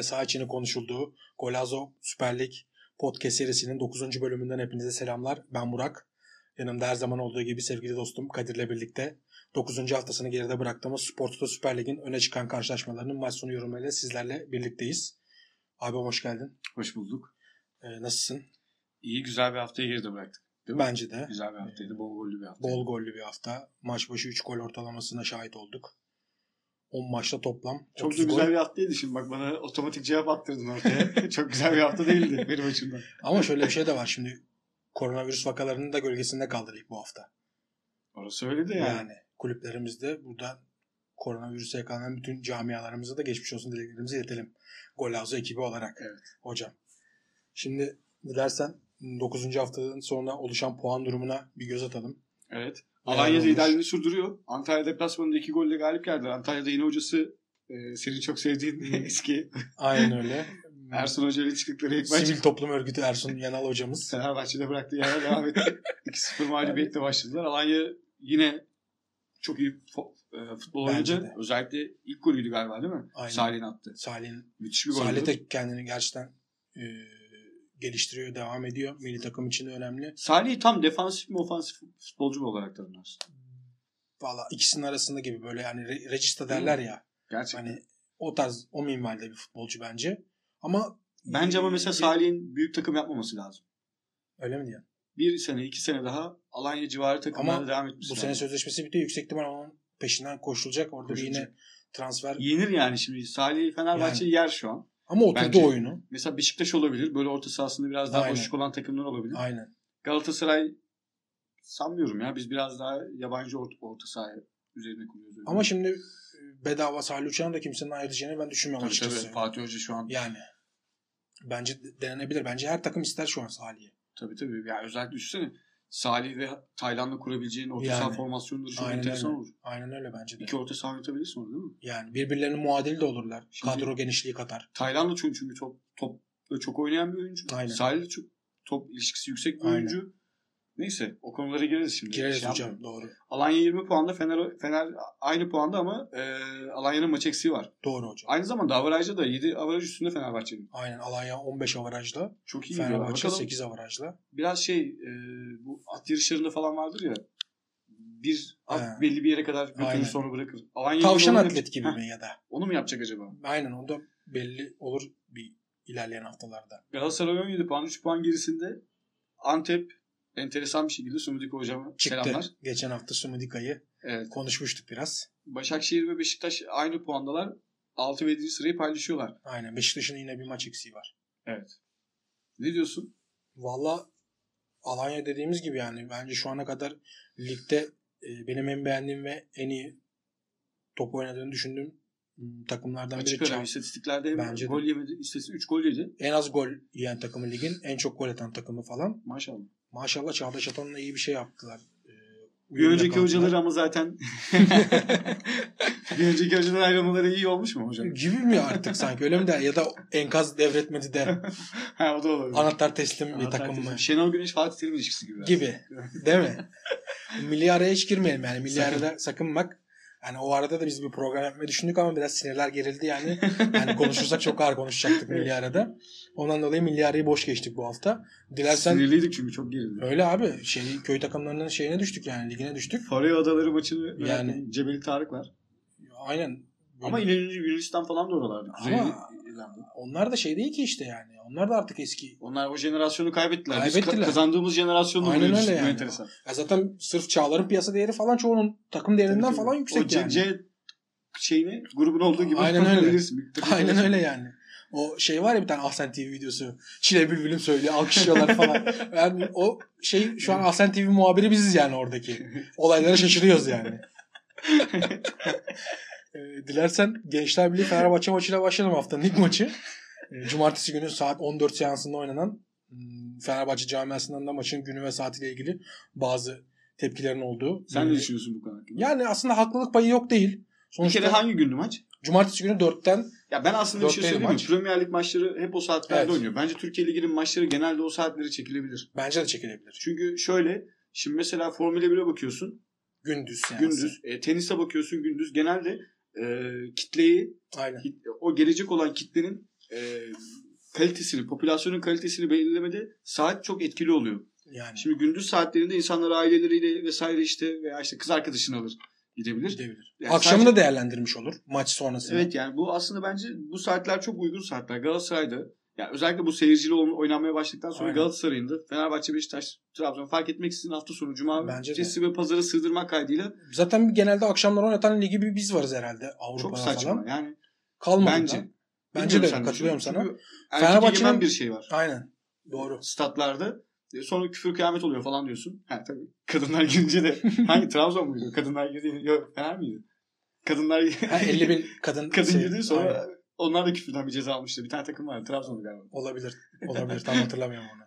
ve saha içini konuşulduğu Golazo Süper Lig podcast serisinin 9. bölümünden hepinize selamlar. Ben Burak. Yanımda her zaman olduğu gibi sevgili dostum Kadir'le birlikte 9. haftasını geride bıraktığımız Sportuta Süper Lig'in öne çıkan karşılaşmalarının maç sonu yorumlarıyla sizlerle birlikteyiz. Abi hoş geldin. Hoş bulduk. Ee, nasılsın? İyi güzel bir haftayı geride bıraktık. Değil mi? Bence de. Güzel bir haftaydı. Bol gollü bir hafta. Bol gollü bir hafta. Maç başı 3 gol ortalamasına şahit olduk. 10 maçta toplam Çok 30 da güzel gol. bir haftaydı şimdi. Bak bana otomatik cevap attırdın ortaya. Çok güzel bir hafta değildi benim açımdan. Ama şöyle bir şey de var şimdi. Koronavirüs vakalarının da gölgesinde kaldı lig bu hafta. Orası öyle de Yani, yani. kulüplerimizde buradan koronavirüse yakalanan bütün camialarımıza da geçmiş olsun dileklerimizi iletelim. Golazo ekibi olarak Evet. hocam. Şimdi dilersen 9. haftanın sonra oluşan puan durumuna bir göz atalım. Evet. Alanya liderliğini sürdürüyor. Antalya deplasmanında iki golle galip geldi. Antalya'da yeni hocası e, senin çok sevdiğin eski Aynen öyle. Ersun Hoca ile çıktıkları ilk maç. Sivil Toplum Örgütü Ersun Yanal hocamız. Fenerbahçe'de bıraktığı yerden devam etti. 2-0 mağlubiyetle başladılar. Alanya yine çok iyi e, futbol oynadı. Özellikle ilk golüydü galiba değil mi? Aynen. Salih'in attı. Salih'in Müthiş bir gol. Salih de kendini gerçekten e, geliştiriyor, devam ediyor. Milli takım için de önemli. Salih tam defansif mi ofansif futbolcu mu olarak tanımlarsın? Valla ikisinin arasında gibi böyle yani re- regista derler ya. Gerçekten. Hani o tarz o minvalde bir futbolcu bence. Ama Bence ama mesela Salih'in büyük takım yapmaması lazım. öyle mi diyorsun? Bir sene, iki sene daha Alanya civarı takımlarda devam etmesi Bu lazım. sene sözleşmesi bitiyor. Yüksek ihtimal onun peşinden koşulacak. Orada Koşulacak. yine transfer. Yenir yani şimdi. Salih Fenerbahçe yer şu an. Ama oturdu Bence- oyunu. Mesela Beşiktaş olabilir. Böyle orta sahasında biraz daha Aynen. boşluk olan takımlar olabilir. Aynen. Galatasaray sanmıyorum ya. Biz biraz daha yabancı orta, orta sahaya üzerine kuruyoruz. Ama şimdi e, bedava Salih Uçan'ı da kimsenin ayrılacağını ben düşünmüyorum tabii, açıkçası. tabii, Fatih Hoca şu an Yani. Bence de- denenebilir. Bence her takım ister şu an Salih'i. tabii tabii. Yani özellikle düşünsene Salih ve Tayland'la kurabileceğin orta Yani. saha formasyonları çok enteresan öyle. olur. Aynen öyle bence de. İki orta saha oynatabilirsin orada değil mi? Yani birbirlerinin muadili de olurlar. Şimdi- Kadro genişliği katar. Tayland'da çünkü, çünkü top, topla çok oynayan bir oyuncu. Aynen. Salih çok top ilişkisi yüksek bir Aynen. oyuncu. Neyse o konulara gireriz şimdi. Gireriz Şey hocam. Doğru. Alanya 20 puanda Fener, Fener aynı puanda ama e, Alanya'nın maç eksiği var. Doğru hocam. Aynı zamanda avarajda da 7 avaraj üstünde Fenerbahçe'nin. Aynen. Alanya 15 avarajla. Çok iyi. Fenerbahçe Bakalım 8 avarajla. biraz şey e, bu at yarışlarında falan vardır ya bir at He. belli bir yere kadar götürür sonra bırakır. Alanya Tavşan atlet gibi Heh, mi ya da? Onu mu yapacak acaba? Aynen o da belli olur bir ilerleyen haftalarda. Galatasaray 17 puan 3 puan gerisinde Antep enteresan bir şekilde Sumudiko hocama Çıktı. selamlar. Geçen hafta Sumudika'yı Evet. konuşmuştuk biraz. Başakşehir ve Beşiktaş aynı puandalar. 6 ve 7. sırayı paylaşıyorlar. Aynen. Beşiktaş'ın yine bir maç eksiği var. Evet. Ne diyorsun? Valla Alanya dediğimiz gibi yani bence şu ana kadar ligde e, benim en beğendiğim ve en iyi top oynadığını düşündüğüm m, takımlardan biri. Açık ara istatistiklerde Bence gol yemedi. İstatistik 3 gol yedi. En az gol yiyen takımı ligin. En çok gol atan takımı falan. Maşallah. Maşallah Çağdaş Atan'la iyi bir şey yaptılar. E, Bir önceki yakaladılar. hocaları ama zaten bir önceki hocadan ayrılmaları iyi olmuş mu hocam? gibi mi artık sanki öyle mi der ya da enkaz devretmedi de ha o da olabilir. anahtar teslim bir Anahtar takım mı teslim. Şenol Güneş Fatih Terim ilişkisi gibi. gibi değil mi? Milli araya hiç girmeyelim yani milli arada sakın bak. Yani o arada da biz bir program yapmayı düşündük ama biraz sinirler gerildi yani. Yani konuşursak çok ağır konuşacaktık milli arada. Ondan dolayı milli arayı boş geçtik bu hafta. Dilersen Sinirliydik çünkü çok gerildi. öyle abi şey köy takımlarının şeyine düştük yani ligine düştük. Faroe Adaları maçını Yani- Cebeli Tarık var. Aynen. Ama İnönü Yunanistan falan da oralarda. Ama- İrlanda. onlar da şey değil ki işte yani. Onlar da artık eski. Onlar o jenerasyonu kaybettiler. Biz Kaybettiler. ka- kazandığımız jenerasyonla Aynen öyle yani. enteresan. Ya zaten sırf Çağlar'ın piyasa değeri falan çoğunun takım değerinden Tabii, falan yüksek o C, yani. C şeyini grubun olduğu gibi. Aynen öyle. Aynen öyle yani. O şey var ya bir tane Ahsen TV videosu. Çile Bülbül'üm söylüyor. Alkışlıyorlar falan. Yani o şey şu an Ahsen TV muhabiri biziz yani oradaki. Olaylara şaşırıyoruz yani. Ee, dilersen Gençler Birliği Fenerbahçe maçıyla başlayalım haftanın ilk maçı. Ee, Cumartesi günü saat 14 seansında oynanan hmm, Fenerbahçe camiasından da maçın günü ve saatiyle ilgili bazı tepkilerin olduğu. Sen ne düşünüyorsun bu hakkında? Yani aslında haklılık payı yok değil. bir Sonuçta kere hangi gündü maç? Cumartesi günü 4'ten Ya ben aslında bir şey söyleyeyim mi? Premier Lig maçları hep o saatlerde Evet. oynuyor. Bence Türkiye Ligi'nin maçları genelde o saatlere çekilebilir. bence de çekilebilir. Çünkü şöyle şimdi mesela Formula 1'e bakıyorsun Gündüz seansı. gündüz. E, tenise bakıyorsun gündüz. Genelde e, kitleyi Aynen. o gelecek olan kitlenin e, kalitesini, popülasyonun kalitesini belirlemede saat çok etkili oluyor. Yani Şimdi gündüz saatlerinde insanlar aileleriyle vesaire işte veya işte kız arkadaşını alır gidebilir. gidebilir. Yani Akşamı sadece- da değerlendirmiş olur maç sonrası. Evet yani bu aslında bence bu saatler çok uygun saatler. Galatasaray'da yani özellikle bu seyircili oynanmaya başladıktan sonra Aynen. Galatasaray'ın da Fenerbahçe, Beşiktaş, Trabzon fark etmeksizin hafta sonu cuma gecesi ve pazara sığdırmak kaydıyla Zaten genelde akşamlar oynatan ligi bir biz varız herhalde Avrupa'da çok saçma. falan. Yani Kalmadı bence. da. Bence de katılıyorum sana. Fenerbahçe'nin- bir şey var. Aynen. Doğru. Statlarda E, sonra küfür kıyamet oluyor falan diyorsun. Ha tabii. Kadınlar girince de hangi Trabzon muydu? Kadınlar girdi. Yok Fener miydi? Kadınlar Ha, 50 bin kadın kadın şey- girdi sonra Aynen. Onlar da küfürden bir ceza almıştı. Bir tane takım vardı. Trabzon'du galiba. Olabilir. Olabilir. Tam hatırlamıyorum onu.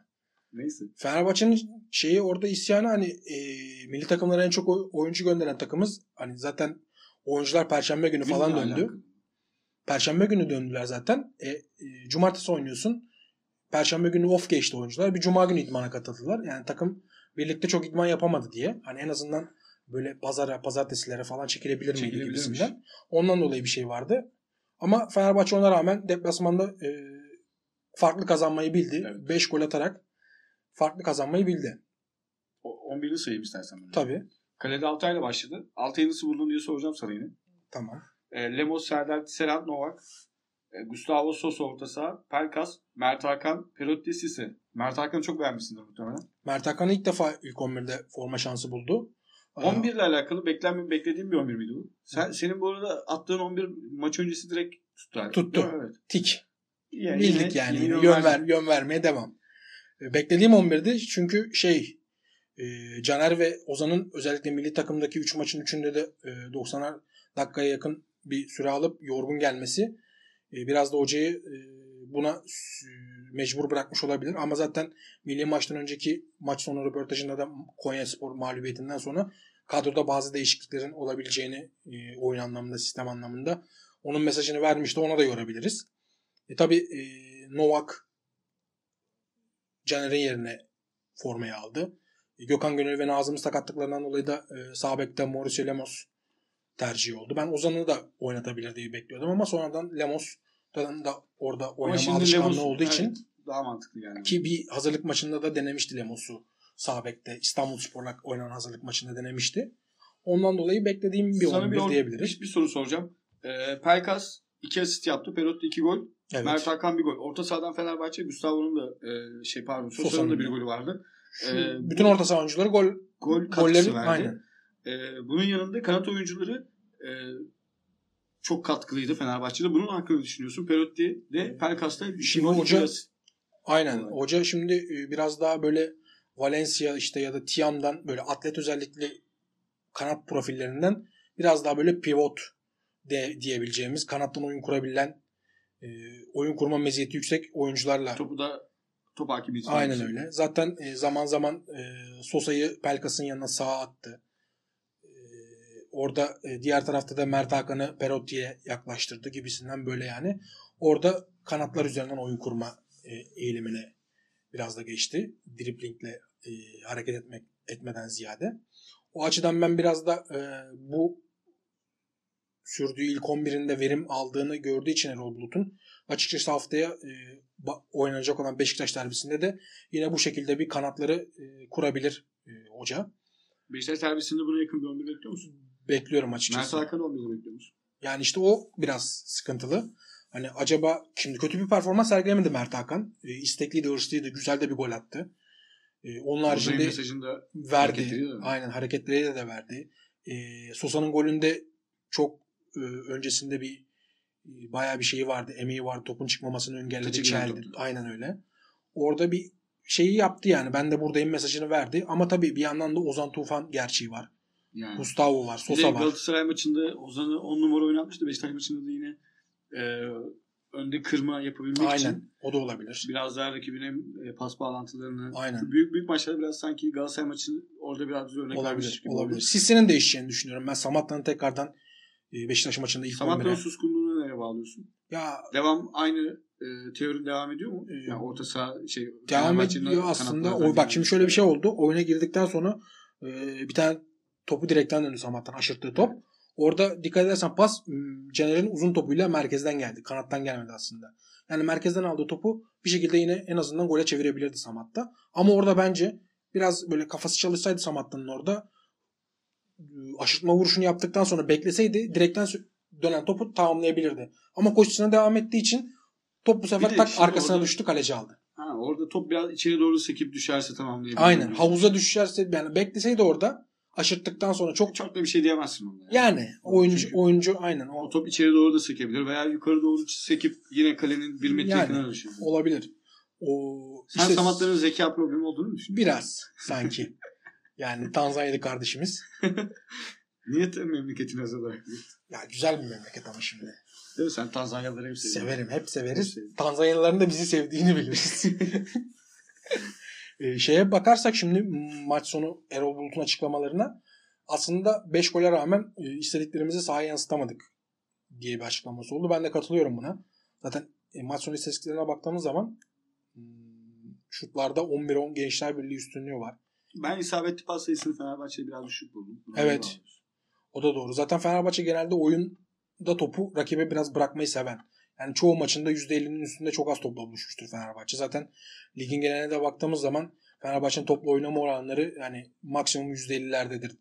Neyse. Fenerbahçe'nin şeyi orada isyanı hani e, milli takımlara en çok oy- oyuncu gönderen takımız. Hani zaten oyuncular perşembe günü falan Bilmiyorum döndü. alakalı. Perşembe günü döndüler zaten. E, e, cumartesi oynuyorsun. Perşembe günü off geçti oyuncular. Bir cuma günü idmana katıldılar. Yani takım birlikte çok idman yapamadı diye. Hani en azından böyle pazara, pazartesilere falan çekilebilir miydi gibisinden. Ondan dolayı bir şey vardı. Ama Fenerbahçe ona rağmen deplasmanda e, farklı kazanmayı bildi. Evet. 5 gol atarak farklı kazanmayı bildi. O- 11'ini sayayım istersen. Böyle. Tabii. Kalede Altay'la başladı. Altay'ı nasıl buldun diye soracağım sana yine. Tamam. E, Lemos, Serdar, Serhat Novak, e, Gustavo Sosa orta saha, Pelkas, Mert Hakan, Perotti, Sisse. Mert Hakan'ı çok beğenmişsindir muhtemelen. Mert Hakan ilk defa ilk 11'de forma şansı buldu. Ee, 11 ile alakalı beklenme, beklediğim bir 11 miydi bu? Sen, senin bu arada attığın 11 maç öncesi direkt tuttu. Tuttu. Evet. Tik. Yani Bildik yine- yani. yine Yön, ver, yön vermeye devam. E, Beklediğim 11'di çünkü şey e, Caner ve Ozan'ın özellikle milli takımdaki 3 maçın 3'ünde de e, 90'ar dakikaya yakın bir süre alıp yorgun gelmesi e, biraz da hocayı e, buna mecbur bırakmış olabilir. Ama zaten milli maçtan önceki maç sonu röportajında da Konya Spor mağlubiyetinden sonra kadroda bazı değişikliklerin olabileceğini e, oyun anlamında, sistem anlamında onun mesajını vermişti. Ona da yorabiliriz. E tabi e, Novak Caner'in yerine formayı aldı. E, Gökhan Gönül ve Nazım'ın sakatlıklarından dolayı da e, sağ bekte Mauricio Lemos tercih oldu. Ben Ozan'ı da oynatabilir diye bekliyordum ama sonradan Lemos'tan da orada Ama oynama alışkanlığı Lemos- olduğu için evet, daha mantıklı yani. ki bir hazırlık maçında da denemişti Lemos'u sağ bekte. İstanbul Spor'la oynanan hazırlık maçında denemişti. Ondan dolayı beklediğim bir Sana 11 bir, or- diyebiliriz. bir, bir soru soracağım. Ee, Pelkas 2 asist yaptı. Perotti 2 gol. Evet. Mert Hakan bir gol. Orta sahadan Fenerbahçe Gustavo'nun da e, şey pardon Sosa'nın Sosa'nın da bir golü vardı. Şu Ee, bütün orta saha oyuncuları gol gol katkısı golleri verdi. aynen. Ee, bunun yanında kanat oyuncuları e, çok katkılıydı Fenerbahçe'de. Bunun hakkında düşünüyorsun? Perotti de Pelkas'ta Şimdi hoca- asist. Aynen. Evet. Hoca şimdi e, biraz daha böyle Valencia işte ya da Tiam'dan böyle atlet özellikli kanat profillerinden biraz daha böyle pivot de diyebileceğimiz kanattan oyun kurabilen e, oyun kurma meziyeti yüksek oyuncularla topu da top hakimiyeti. Aynen öyle. Zaten e, zaman zaman e, Sosa'yı Pelkas'ın yanına sağa attı. Orada e, diğer tarafta da Mert Hakan'ı Perotti'ye yaklaştırdı gibisinden böyle yani. Orada kanatlar üzerinden oyun kurma e, eğilimine biraz da geçti. Driplingle e, hareket etmek etmeden ziyade. O açıdan ben biraz da bu sürdüğü ilk 11'inde verim aldığını gördüğü için Erol Bulut'un açıkçası haftaya oynanacak olan Beşiktaş derbisinde de yine bu şekilde bir kanatları kurabilir e, hoca. Beşiktaş serbestinde buna yakın bir 11 bekliyor musun? Bekliyorum Mert açıkçası. Hakan'ı 11'de bekliyor musun? Yani işte o biraz sıkıntılı. Hani acaba şimdi kötü bir performans sergilemedi Mert Hakan. E, istekliydi, hırslıydı, güzel de bir gol attı. E, onun haricinde verdi. hareketleri? Aynen hareketleriyle de verdi. E, Sosa'nın golünde çok e, öncesinde bir e, bayağı bir şeyi vardı. Emeği vardı. Topun çıkmamasını engelledi. Çeldi. Aynen öyle. Orada bir şeyi yaptı yani. Ben de buradayım mesajını verdi. Ama tabii bir yandan da Ozan Tufan gerçeği var. Yani. Gustavo var. Bir Sosa var. Galatasaray maçında Ozan'ı 10 numara oynatmıştı. Beşiktaş maçında da yine e, önde kırma yapabilmek Aynen. için O da olabilir. biraz daha rakibine e, pas bağlantılarını Aynen. büyük büyük maçlarda biraz sanki Galatasaray maçı orada biraz bize örnek Olabilir. gibi Olabilir. oldu. Sisse'nin değişeceğini düşünüyorum. Ben Samatta'nın tekrardan e, Beşiktaş maçında ilk Samatta'nın 11'e. suskunluğunu nereye bağlıyorsun? Ya Devam aynı e, teori devam ediyor mu? Ee, yani orta saha şey devam ediyor aslında. O, bak şimdi şöyle bir şey oldu. Oyuna girdikten sonra e, bir tane topu direkten döndü Samat'tan aşırttığı top. Orada dikkat edersen pas Caner'in uzun topuyla merkezden geldi. Kanattan gelmedi aslında. Yani merkezden aldığı topu bir şekilde yine en azından gole çevirebilirdi Samat'ta. Ama orada bence biraz böyle kafası çalışsaydı Samatta'nın orada aşırtma vuruşunu yaptıktan sonra bekleseydi direkten dönen topu tamamlayabilirdi. Ama koşusuna devam ettiği için top bu sefer tak arkasına orada- düştü kaleci aldı. Ha, orada top biraz içeri doğru sekip düşerse tamamlayabilir. Aynen. Havuza düşerse yani bekleseydi orada aşırttıktan sonra çok Çok da bir şey diyemezsin ona. Yani. yani oyuncu Çünkü- oyuncu aynen O o top içeri doğru da sekebilir veya yukarı doğru sekip yine kalenin bir metre Yani. yakına düşebilir. olabilir. O Sen işte Samatların zeka problemi olduğunu mu düşünüyorsun? biraz sanki. Yani Tanzanya'lı kardeşimiz. Niye memleketini hazırlar? Ya güzel bir memleket ama şimdi. Değil mi? Sen Tanzanyalıları hep seviyorsun. Severim, hep Hep severiz. severim. Tanzanyalıların da bizi sevdiğini biliriz. Ee, şeye bakarsak şimdi maç sonu Erol Bulut'un açıklamalarına aslında 5 gole rağmen e, istediklerimizi sahaya yansıtamadık diye bir açıklaması oldu. Ben de katılıyorum buna. Zaten e, maç sonu istatistiklerine baktığımız zaman hmm, şutlarda 11-10 Gençler Birliği üstünlüğü var. Ben isabetli pas sayısını Fenerbahçe'de biraz düşük buldum. Buna Evet. O da doğru. Zaten Fenerbahçe genelde oyunda topu rakibe biraz bırakmayı seven. Yani çoğu maçında %50'nin üstünde çok az topla buluşmuştur Fenerbahçe. Zaten ligin geneline de baktığımız zaman Fenerbahçe'nin topla oynama oranları yani maksimum %50'lerdedir.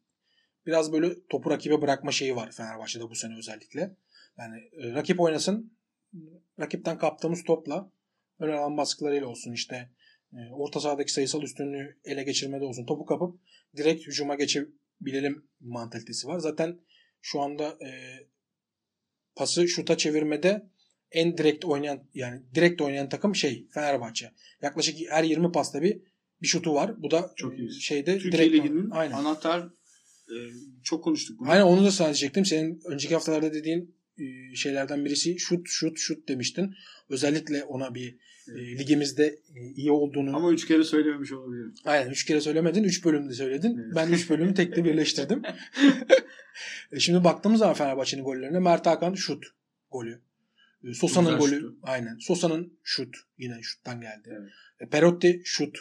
Biraz böyle topu rakibe bırakma şeyi var Fenerbahçe'de bu sene özellikle. Yani e, rakip oynasın, rakipten kaptığımız topla ön alan baskılarıyla olsun işte e, orta sahadaki sayısal üstünlüğü ele geçirmede olsun. Topu kapıp direkt hücuma geçebilelim mantalitesi var. Zaten şu anda e, pası şuta çevirmede en direkt oynayan yani direkt oynayan takım şey Fenerbahçe. Yaklaşık her 20 pasta bir bir şutu var. Bu da Çok iyi. şeyde Türkiye direkt Ligi'nin aynen. anahtar e, çok konuştuk bunu. Aynen onu da sana diyecektim. Senin önceki haftalarda dediğin e, şeylerden birisi şut şut şut demiştin. Özellikle ona bir e, ligimizde e, iyi olduğunu Ama üç kere söylememiş olabilirim. Aynen 3 kere söylemedin. 3 bölümde söyledin. Evet. Ben 3 bölümü tekli birleştirdim. E, Şimdi baktığımız zaman Fenerbahçe'nin gollerine Mert Hakan şut golü. E, Sosa'nın golü. şutu. Aynen. Sosa'nın şut. Yine şuttan geldi. Evet. E, Perotti şut.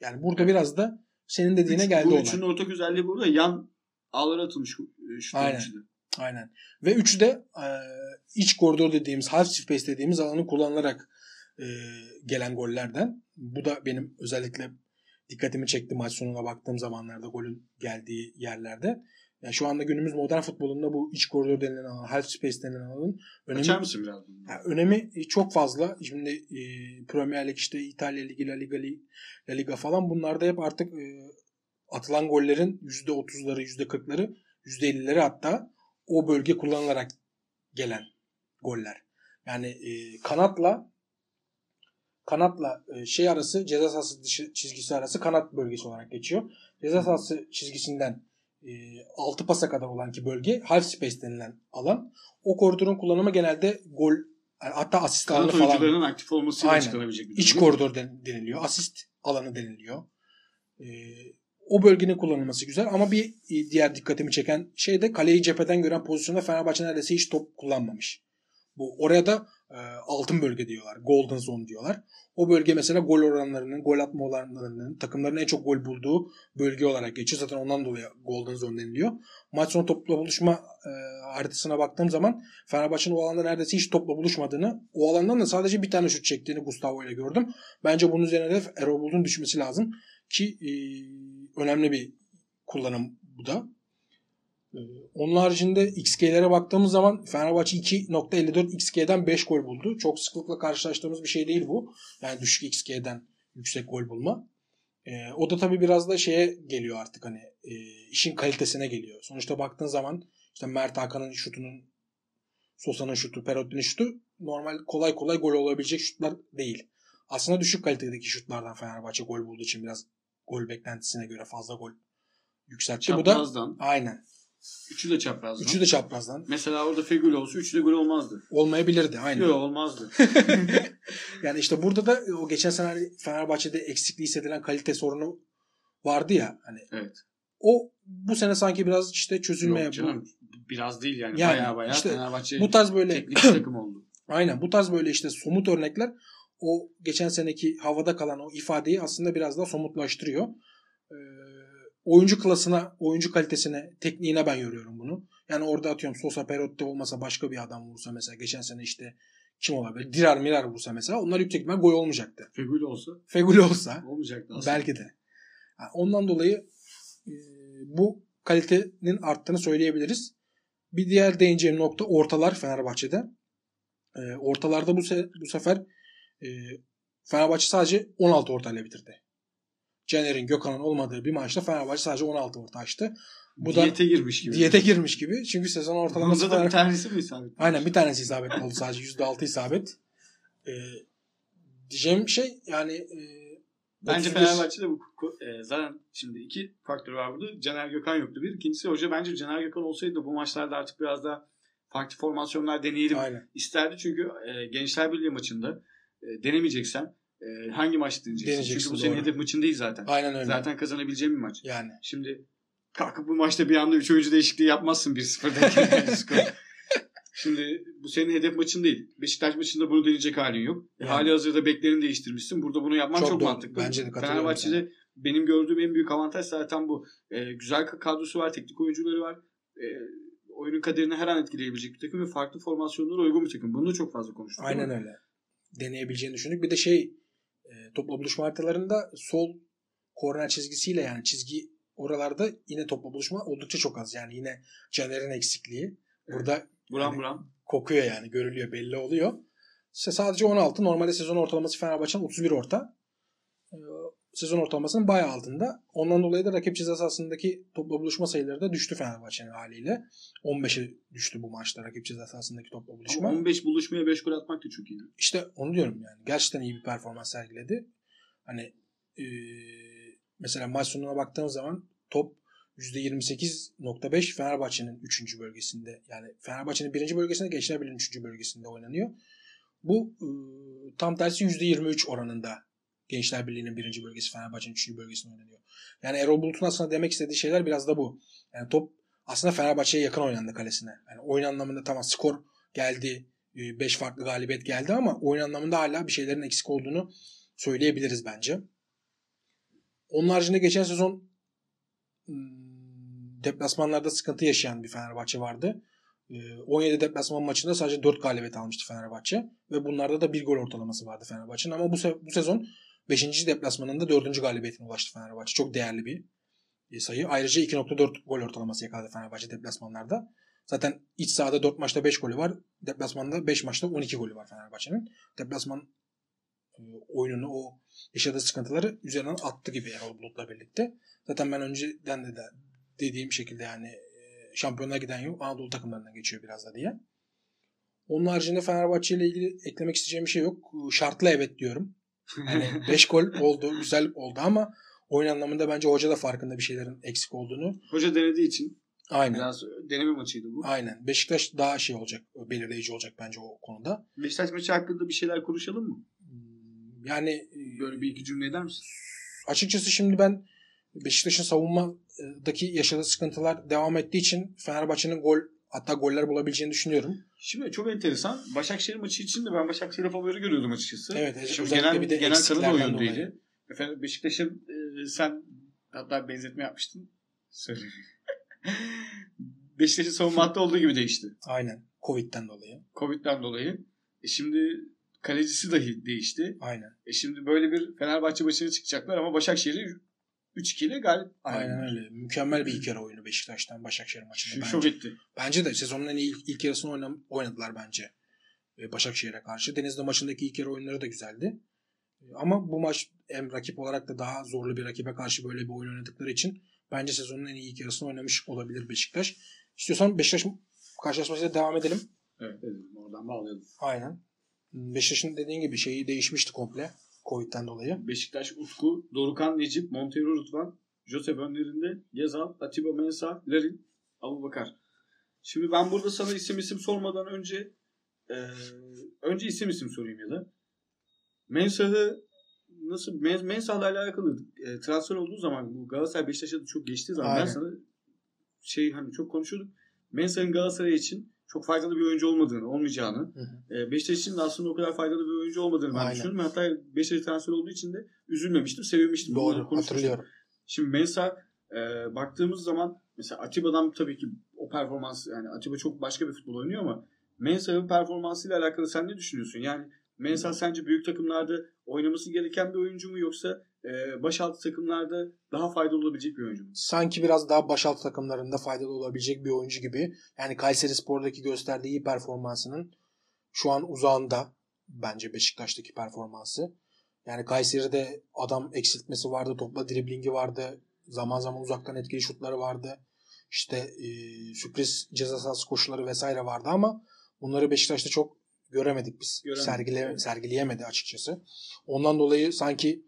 Yani burada biraz da senin dediğine Üç- geldi bu olay. üçünün ortak özelliği burada yan ağlara atılmış e, şutların Aynen. içinde. Aynen. Ve üçü de e, iç koridor dediğimiz, half space dediğimiz alanı kullanılarak e, gelen gollerden. Bu da benim özellikle dikkatimi çekti maç sonuna baktığım zamanlarda golün geldiği yerlerde. Yani şu anda günümüz modern futbolunda bu iç koridor denilen alan, half space denilen alanın önemi, Açar mısın biraz yani önemi çok fazla. Şimdi e, Premier Lig işte İtalya Ligi, La Liga, La Liga falan bunlarda hep artık e, atılan gollerin %30'ları, %40'ları, %50'leri hatta o bölge kullanılarak gelen goller. Yani e, kanatla kanatla e, şey arası ceza sahası dışı çizgisi arası kanat bölgesi olarak geçiyor. Ceza sahası çizgisinden e, 6 pasa kadar olan ki bölge half space denilen alan. O koridorun kullanımı genelde gol yani hatta asist alanı Kanat falan. oyuncularının aktif olmasıyla Aynen. çıkarabilecek bir İç durum, mi? koridor den- deniliyor. Asist alanı deniliyor. Ee, o bölgenin kullanılması güzel ama bir e, diğer dikkatimi çeken şey de kaleyi cepheden gören pozisyonda Fenerbahçe neredeyse hiç top kullanmamış. Bu oraya da e, altın bölge diyorlar. Golden zone diyorlar. O bölge mesela gol oranlarının, gol atma oranlarının, takımların en çok gol bulduğu bölge olarak geçiyor. Zaten ondan dolayı Golden Zone deniliyor. Maç sonu topla buluşma e, haritasına baktığım zaman Fenerbahçe'nin o alanda neredeyse hiç topla buluşmadığını, o alandan da sadece bir tane şut çektiğini Gustavo ile gördüm. Bence bunun üzerine de Erol Bulut'un düşmesi lazım ki e, önemli bir kullanım bu da. E, onun haricinde XG'lere baktığımız zaman Fenerbahçe 2.54 XG'den 5 gol buldu. Çok sıklıkla karşılaştığımız bir şey değil bu. Yani düşük XG'den yüksek gol bulma. E, o da tabii biraz da şeye geliyor artık hani e, işin kalitesine geliyor. Sonuçta baktığın zaman işte Mert Hakan'ın şutunun Sosa'nın şutu, Perotti'nin şutu normal kolay kolay gol olabilecek şutlar değil. Aslında düşük kalitedeki şutlardan Fenerbahçe gol bulduğu için biraz gol beklentisine göre fazla gol yükseltti. Bu da Çaprazdan. aynen. Üçü de çaprazdan. Üçü de çaprazdan. Mesela orada Fegül olsa üçü de gol olmazdı. Olmayabilirdi aynen. Yok olmazdı. Yani işte burada da o geçen sene hani Fenerbahçe'de eksikliği hissedilen kalite sorunu vardı ya hani Evet. o bu sene sanki biraz işte çözülmeye Yok canım. Biraz değil yani. Yani baya baya işte Fenerbahçe bu tarz böyle teknik takım oldu. Aynen bu tarz böyle işte somut örnekler o geçen seneki havada kalan o ifadeyi aslında biraz daha somutlaştırıyor. Ee, oyuncu klasına, oyuncu kalitesine, tekniğine ben yoruyorum bunu. Yani orada atıyorum Sosa Perotti olmasa başka bir adam vursa mesela geçen sene işte kim olabilir? Dirar Mirar vursa mesela onlar yüksek ihtimal gol olmayacaktı. Feguli olsa Feguli olsa olmayacaktı aslında. belki de. Yani ondan dolayı e, bu kalitenin arttığını söyleyebiliriz. Bir diğer değineceğim nokta ortalar Fenerbahçe'de. E, ortalarda bu, se- bu sefer e, Fenerbahçe sadece 16 ortayla bitirdi. Caner'in, Gökhan'ın olmadığı bir maçta Fenerbahçe sadece 16 orta açtı. Bu da Diyete girmiş gibi. diyete girmiş gibi. Çünkü sezon ortalaması Ortada da bir tanesi mi isabet? Aynen bir tanesi isabet oldu sadece. %6 isabet. E, diyeceğim şey yani e, Bence 31 Fenerbahçe'de bu e, zaten şimdi iki faktör var burada. Caner Gökhan yoktu bir. İkincisi hoca bence Caner Gökhan olsaydı da bu maçlarda artık biraz daha farklı formasyonlar deneyelim Aynen. isterdi. Çünkü e, Gençler Birliği maçında e, denemeyeceksen e, hangi maç deneyeceksin? Çünkü bu senin hedef maçın değil zaten. Aynen öyle. Zaten kazanabileceğin bir maç. Yani. Şimdi kalkıp bu maçta bir anda 3 oyuncu değişikliği yapmazsın 1-0'daki skor. Şimdi bu senin hedef maçın değil. Beşiktaş maçında bunu deneyecek halin yok. Yani. Hali hazırda beklerini değiştirmişsin. Burada bunu yapman Çok çok, doğru. mantıklı. Bence de Fenerbahçe'de benim gördüğüm en büyük avantaj zaten bu. Ee, güzel kadrosu var, teknik oyuncuları var. Ee, oyunun kaderini her an etkileyebilecek bir takım ve farklı formasyonlara uygun bir takım. Bunu da çok fazla konuştuk. Aynen öyle. Deneyebileceğini düşündük. Bir de şey e, topla buluşma haritalarında sol korner çizgisiyle yani çizgi oralarda yine topla buluşma oldukça çok az. Yani yine Caner'in eksikliği. Burada Buram Yani- buram. kokuyor yani görülüyor belli oluyor. İşte sadece 16 normalde sezon ortalaması Fenerbahçe'nin 31 orta. Sezon ortalamasının bayağı altında. Ondan dolayı da rakip ceza sahasındaki topla buluşma sayıları da düştü Fenerbahçe'nin haliyle. 15'e düştü bu maçta rakip ceza sahasındaki topla buluşma. Ama 15 buluşmaya 5 gol atmak da çok iyi. İşte onu diyorum yani. Gerçekten iyi bir performans sergiledi. Hani e, mesela maç sonuna baktığımız zaman top %28.5 Fenerbahçe'nin 3. bölgesinde. Yani Fenerbahçe'nin 1. bölgesinde Gençler Birliği'nin 3. bölgesinde oynanıyor. Bu e, tam tersi %23 oranında Gençler Birliği'nin 1. bölgesi Fenerbahçe'nin 3. bölgesinde oynanıyor. Yani Erol Bulut'un aslında demek istediği şeyler biraz da bu. Yani top aslında Fenerbahçe'ye yakın oynandı kalesine. Yani oyun anlamında tamam skor geldi. 5 farklı galibiyet geldi ama oyun anlamında hala bir şeylerin eksik olduğunu söyleyebiliriz bence. Onun haricinde geçen sezon hmm, deplasmanlarda sıkıntı yaşayan bir Fenerbahçe vardı. Ee, 17 deplasman maçında sadece 4 galibiyet almıştı Fenerbahçe ve bunlarda da bir gol ortalaması vardı Fenerbahçe'nin ama bu, se- bu sezon 5. deplasmanında 4. galibiyetine ulaştı Fenerbahçe. Çok değerli bir e, sayı. Ayrıca 2.4 gol ortalaması yakaladı Fenerbahçe deplasmanlarda. Zaten iç sahada 4 maçta 5 golü var. Deplasmanda 5 maçta 12 golü var Fenerbahçe'nin. Deplasman e, oyununu o yaşadığı sıkıntıları üzerinden attı gibi Erol Bulut'la birlikte. Zaten ben önceden de, de dediğim şekilde yani e, şampiyonluğa giden yok. Anadolu takımlarından geçiyor biraz da diye. Onun haricinde Fenerbahçe ile ilgili eklemek isteyeceğim bir şey yok. Şartlı evet diyorum. Yani 5 gol oldu, güzel oldu ama oyun anlamında bence hoca da farkında bir şeylerin eksik olduğunu. Hoca denediği için Aynen. biraz deneme maçıydı bu. Aynen. Beşiktaş daha şey olacak, belirleyici olacak bence o konuda. Beşiktaş maçı hakkında bir şeyler konuşalım mı? Hmm, Yani e, Böyle bir iki cümle eder misin? açıkçası şimdi ben Beşiktaş'ın savunmadaki yaşadığı sıkıntılar devam ettiği için Fenerbahçe'nin gol hatta goller bulabileceğini düşünüyorum. Şimdi çok enteresan. Başakşehir maçı için de ben Başakşehir'e favori görüyordum açıkçası. Evet, evet. Şimdi genel, bir de genel kanı da dolayı. değildi. Efendim Beşiktaş'ın e, sen hatta benzetme yapmıştın. Söyle. Beşiktaş'ın savunma hattı olduğu gibi değişti. Aynen. Covid'den dolayı. Covid'den dolayı. E şimdi kalecisi dahi değişti. Aynen. E şimdi böyle bir Fenerbahçe maçına çıkacaklar ama Başakşehir'i 3-2 ile galip. Aynen öyle. Mükemmel bir ilk yarı oyunu Beşiktaş'tan Başakşehir maçında Şu şok etti. Bence de sezonun en iyi ilk, ilk yarısını oynam- oynadılar bence. Ee, Başakşehir'e karşı. Denizli maçındaki ilk yarı oyunları da güzeldi. Ee, Ama bu maç hem rakip olarak da daha zorlu bir rakibe karşı böyle bir oyun oynadıkları için bence sezonun en iyi ilk yarısını oynamış olabilir Beşiktaş. İstiyorsan Beşiktaş karşılaşmasıyla devam edelim. Evet, evet oradan bağlayalım. Aynen. Beşiktaş'ın dediğin gibi şeyi değişmişti komple. Covid'den dolayı. Beşiktaş, Utku, Dorukan, Necip, Montero, Rıdvan, Josep önlerinde, Gezal, Atiba Mensah, Larin, Abubakar. Şimdi ben burada sana isim isim sormadan önce e, önce isim isim sorayım ya da. Mensah'ı nasıl Men, Mensah'la alakalı e, transfer olduğu zaman bu Galatasaray Beşiktaş'a çok geçtiği zaman ben Aynen. sana şey hani çok konuşuyorduk. Mensah'ın Galatasaray için çok faydalı bir oyuncu olmadığını, olmayacağını, Hı hı. e, Beşiktaş için de aslında o kadar faydalı bir oyuncu olmadığını ben Aynen. düşünüyorum. Hatta Beşiktaş transfer olduğu için de üzülmemiştim, sevinmiştim. Doğru. Hatırlıyorum. Şimdi Mensah e, baktığımız zaman mesela Atiba'dan tabii ki o performans yani Atiba çok başka bir futbol oynuyor ama Mensah'ın performansıyla alakalı sen ne düşünüyorsun? Yani Mensah sence büyük takımlarda oynaması gereken bir oyuncu mu yoksa e, başaltı takımlarda daha faydalı olabilecek bir oyuncu? Sanki biraz daha başaltı takımlarında faydalı olabilecek bir oyuncu gibi. Yani Kayseri Spor'daki gösterdiği iyi performansının şu an uzağında bence Beşiktaş'taki performansı. Yani Kayseri'de adam eksiltmesi vardı, topla driblingi vardı, zaman zaman uzaktan etkili şutları vardı. İşte e, sürpriz ceza sahası koşuları vesaire vardı ama bunları Beşiktaş'ta çok göremedik biz. Göremedik. Sergile, sergileyemedi açıkçası. Ondan dolayı sanki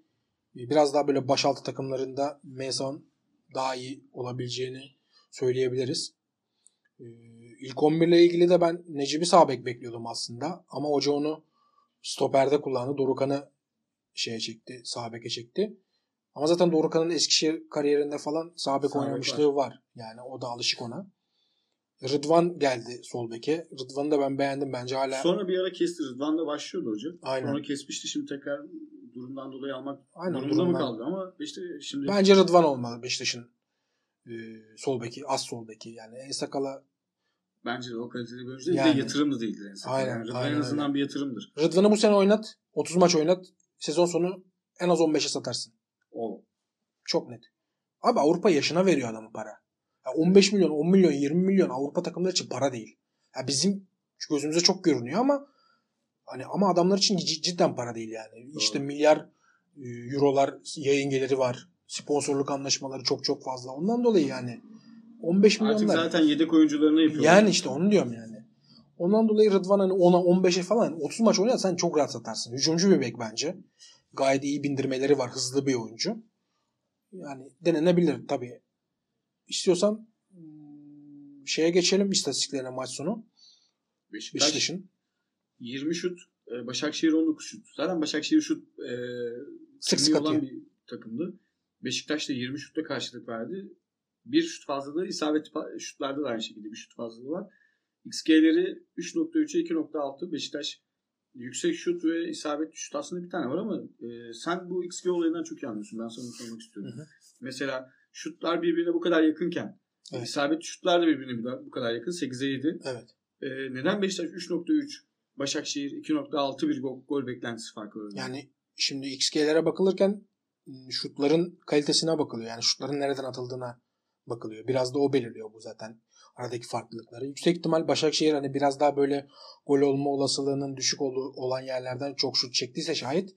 biraz daha böyle başaltı takımlarında Mensah'ın daha iyi olabileceğini söyleyebiliriz. Ee, ilk 11 ile ilgili de ben Necip'i sağ bek bekliyordum aslında. Ama hoca onu stoperde kullandı. Dorukan'ı şeye çekti, sağ beke çekti. Ama zaten Dorukan'ın Eskişehir kariyerinde falan sağ bek Sağ bek oynamışlığı var. Yani o da alışık ona. Rıdvan geldi sol beke. Rıdvan'ı da ben beğendim bence hala. Sonra bir ara kesti. Rıdvan da başlıyordu hoca. Aynen. Sonra kesmişti. Şimdi tekrar durumdan dolayı almak Aynen, durumunda mı durumdan- kaldı? Ama işte şimdi Bence Rıdvan olmalı Beşiktaş'ın e, sol beki, az sol beki. Yani En Sakala bence de o kaliteli bir oyuncu değil. Yani. De yatırım da değildir. En azından. Aynen, Yani Rıdvan aynen en azından öyle. bir yatırımdır. Rıdvan'ı bu sene oynat. 30 maç oynat. Sezon sonu en az 15'e satarsın. O. Çok net. Abi Avrupa yaşına veriyor adamı para. Ya 15 milyon, 10 milyon, 20 milyon Avrupa takımları için para değil. Ya bizim gözümüze çok görünüyor ama hani ama adamlar için cid- cidden para değil yani. Doğru. İşte milyar e, eurolar yayın geliri var. Sponsorluk anlaşmaları çok çok fazla. Ondan dolayı yani 15 Artık milyonlar. zaten yedek oyuncularını yapıyor. Yani işte onu diyorum yani. Ondan dolayı Rıdvan hani 10'a 15'e falan 30 maç oynat sen çok rahat satarsın. Hücumcu bir bek bence. Gayet iyi bindirmeleri var. Hızlı bir oyuncu. Yani denenebilir tabii. İstiyorsan hmm, şeye geçelim istatistiklerine maç sonu. Beşiktaş, Beşiktaş'ın 20 şut, e, Başakşehir 19 şut. Zaten Başakşehir şut e, sık sık olan atıyor. bir takımdı. Beşiktaş da 20 şutta karşılık verdi. Bir şut fazlalığı isabetli pa- şutlarda da aynı şekilde bir şut fazlalığı var. XG'leri 3.3'e 2.6. Beşiktaş yüksek şut ve isabetli şut aslında bir tane var ama e, sen bu XG olayından çok iyi anlıyorsun. Ben sana sormak istiyorum. Hı hı. Mesela şutlar birbirine bu kadar yakınken Evet. isabetli şutlar da birbirine bu kadar yakın. 8'e 7. Evet. E, neden Beşiktaş 3.3 Başakşehir 2.6 bir gol, beklentisi farkı var? Yani şimdi XG'lere bakılırken hmm, şutların kalitesine bakılıyor. Yani şutların nereden atıldığına bakılıyor. Biraz da o belirliyor bu zaten aradaki farklılıkları. Yüksek ihtimal Başakşehir hani biraz daha böyle gol olma olasılığının düşük olan yerlerden çok şut çektiyse şayet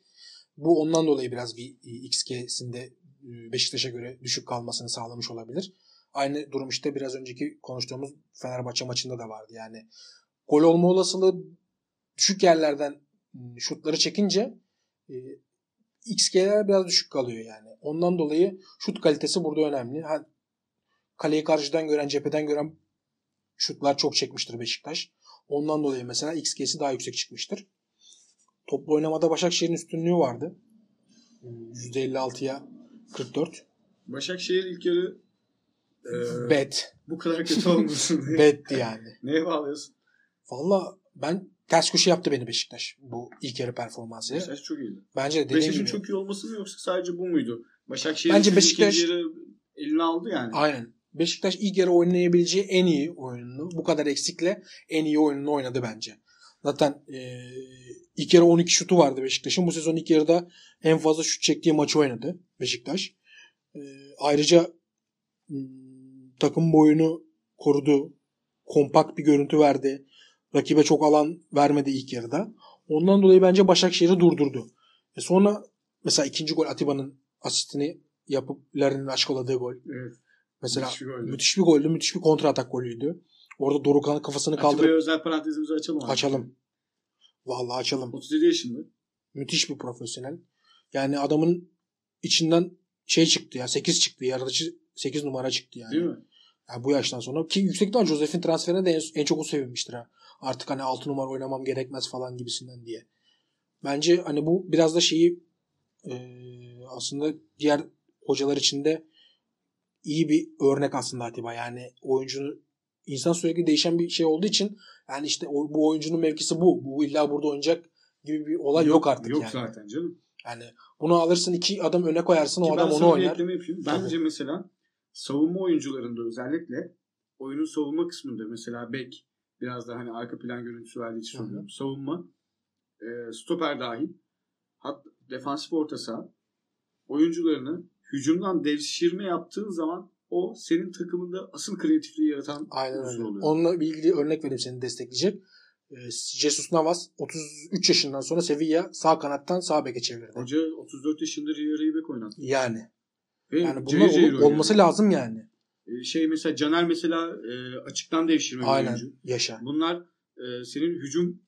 bu ondan dolayı biraz bir e, XG'sinde e, Beşiktaş'a göre düşük kalmasını sağlamış olabilir. Aynı durum işte biraz önceki konuştuğumuz Fenerbahçe maçında da vardı. Yani gol olma olasılığı düşük yerlerden şutları çekince e, XG'ler biraz düşük kalıyor yani. Ondan dolayı şut kalitesi burada önemli. Ha, kaleyi karşıdan gören, cepheden gören şutlar çok çekmiştir Beşiktaş. Ondan dolayı mesela XG'si daha yüksek çıkmıştır. Toplu oynamada Başakşehir'in üstünlüğü vardı. %56'ya 44. Başakşehir ilk yarı e, Bet. bu kadar kötü olmasın diye. Betti yani. Neye bağlıyorsun? Valla ben ters köşe yaptı beni Beşiktaş bu ilk yarı performansı. Beşiktaş çok iyiydi. Bence de Beşiktaş'ın çok iyi olması mı yoksa sadece bu muydu? Başakşehir Bence Beşiktaş- ikinci yarı eline aldı yani. Aynen. Beşiktaş ilk yarı oynayabileceği en iyi oyununu bu kadar eksikle en iyi oyununu oynadı bence. Zaten e, ilk yarı 12 şutu vardı Beşiktaş'ın. Bu sezon ilk yarıda en fazla şut çektiği maçı oynadı Beşiktaş. E, ayrıca takım boyunu korudu. Kompakt bir görüntü verdi. Rakibe çok alan vermedi ilk yarıda. Ondan dolayı bence Başakşehir'i durdurdu. E sonra mesela ikinci gol Atiba'nın asistini yapıp Larin'in aşkoladığı gol. Evet. Mesela Müthiş bir goldü. müthiş bir goldü. Müthiş bir kontra atak golüydü. Orada Dorukan'ın kafasını Atiba'ya kaldırıp özel parantezimizi açalım. abi. açalım. Vallahi açalım. 37 yaşında. Müthiş bir profesyonel. Yani adamın içinden şey çıktı ya 8 çıktı. Yaratıcı 8 numara çıktı yani. Değil mi? Ya bu yaştan sonra ki yüksek ihtimal Josef'in transferine de en, en çok o sevinmiştir ha. Artık hani 6 numara oynamam gerekmez falan gibisinden diye. Bence hani bu biraz da şeyi e, aslında diğer hocalar için de iyi bir örnek aslında Atiba. Yani oyuncunun insan sürekli değişen bir şey olduğu için yani işte o, bu oyuncunun mevkisi bu. Bu illa burada oynayacak gibi bir olay yok, artık Yok yani. zaten canım. Yani bunu alırsın iki adam öne koyarsın o Ki adam ben onu oynar. yapayım. Tabii. Bence mesela savunma oyuncularında özellikle oyunun savunma kısmında mesela bek biraz da hani arka plan görüntüsü verdiği için söylüyorum. Savunma e, stoper dahil hat, defansif orta saha oyuncularını hücumdan devşirme yaptığın zaman o senin takımında asıl kreatifliği yaratan Aynen öyle. oluyor. Onunla ilgili örnek vereyim seni destekleyecek. Ee, Jesus Navas 33 yaşından sonra Sevilla sağ kanattan sağ beke çevirdi. Hoca 34 yaşında Rio Ribek oynattı. Yani. Ve Yani bunlar cayır ol- oynadı. olması lazım yani. E, Şey mesela Caner mesela e, açıktan devşirme Aynen. oyuncu. Yaşa. Bunlar e, senin hücum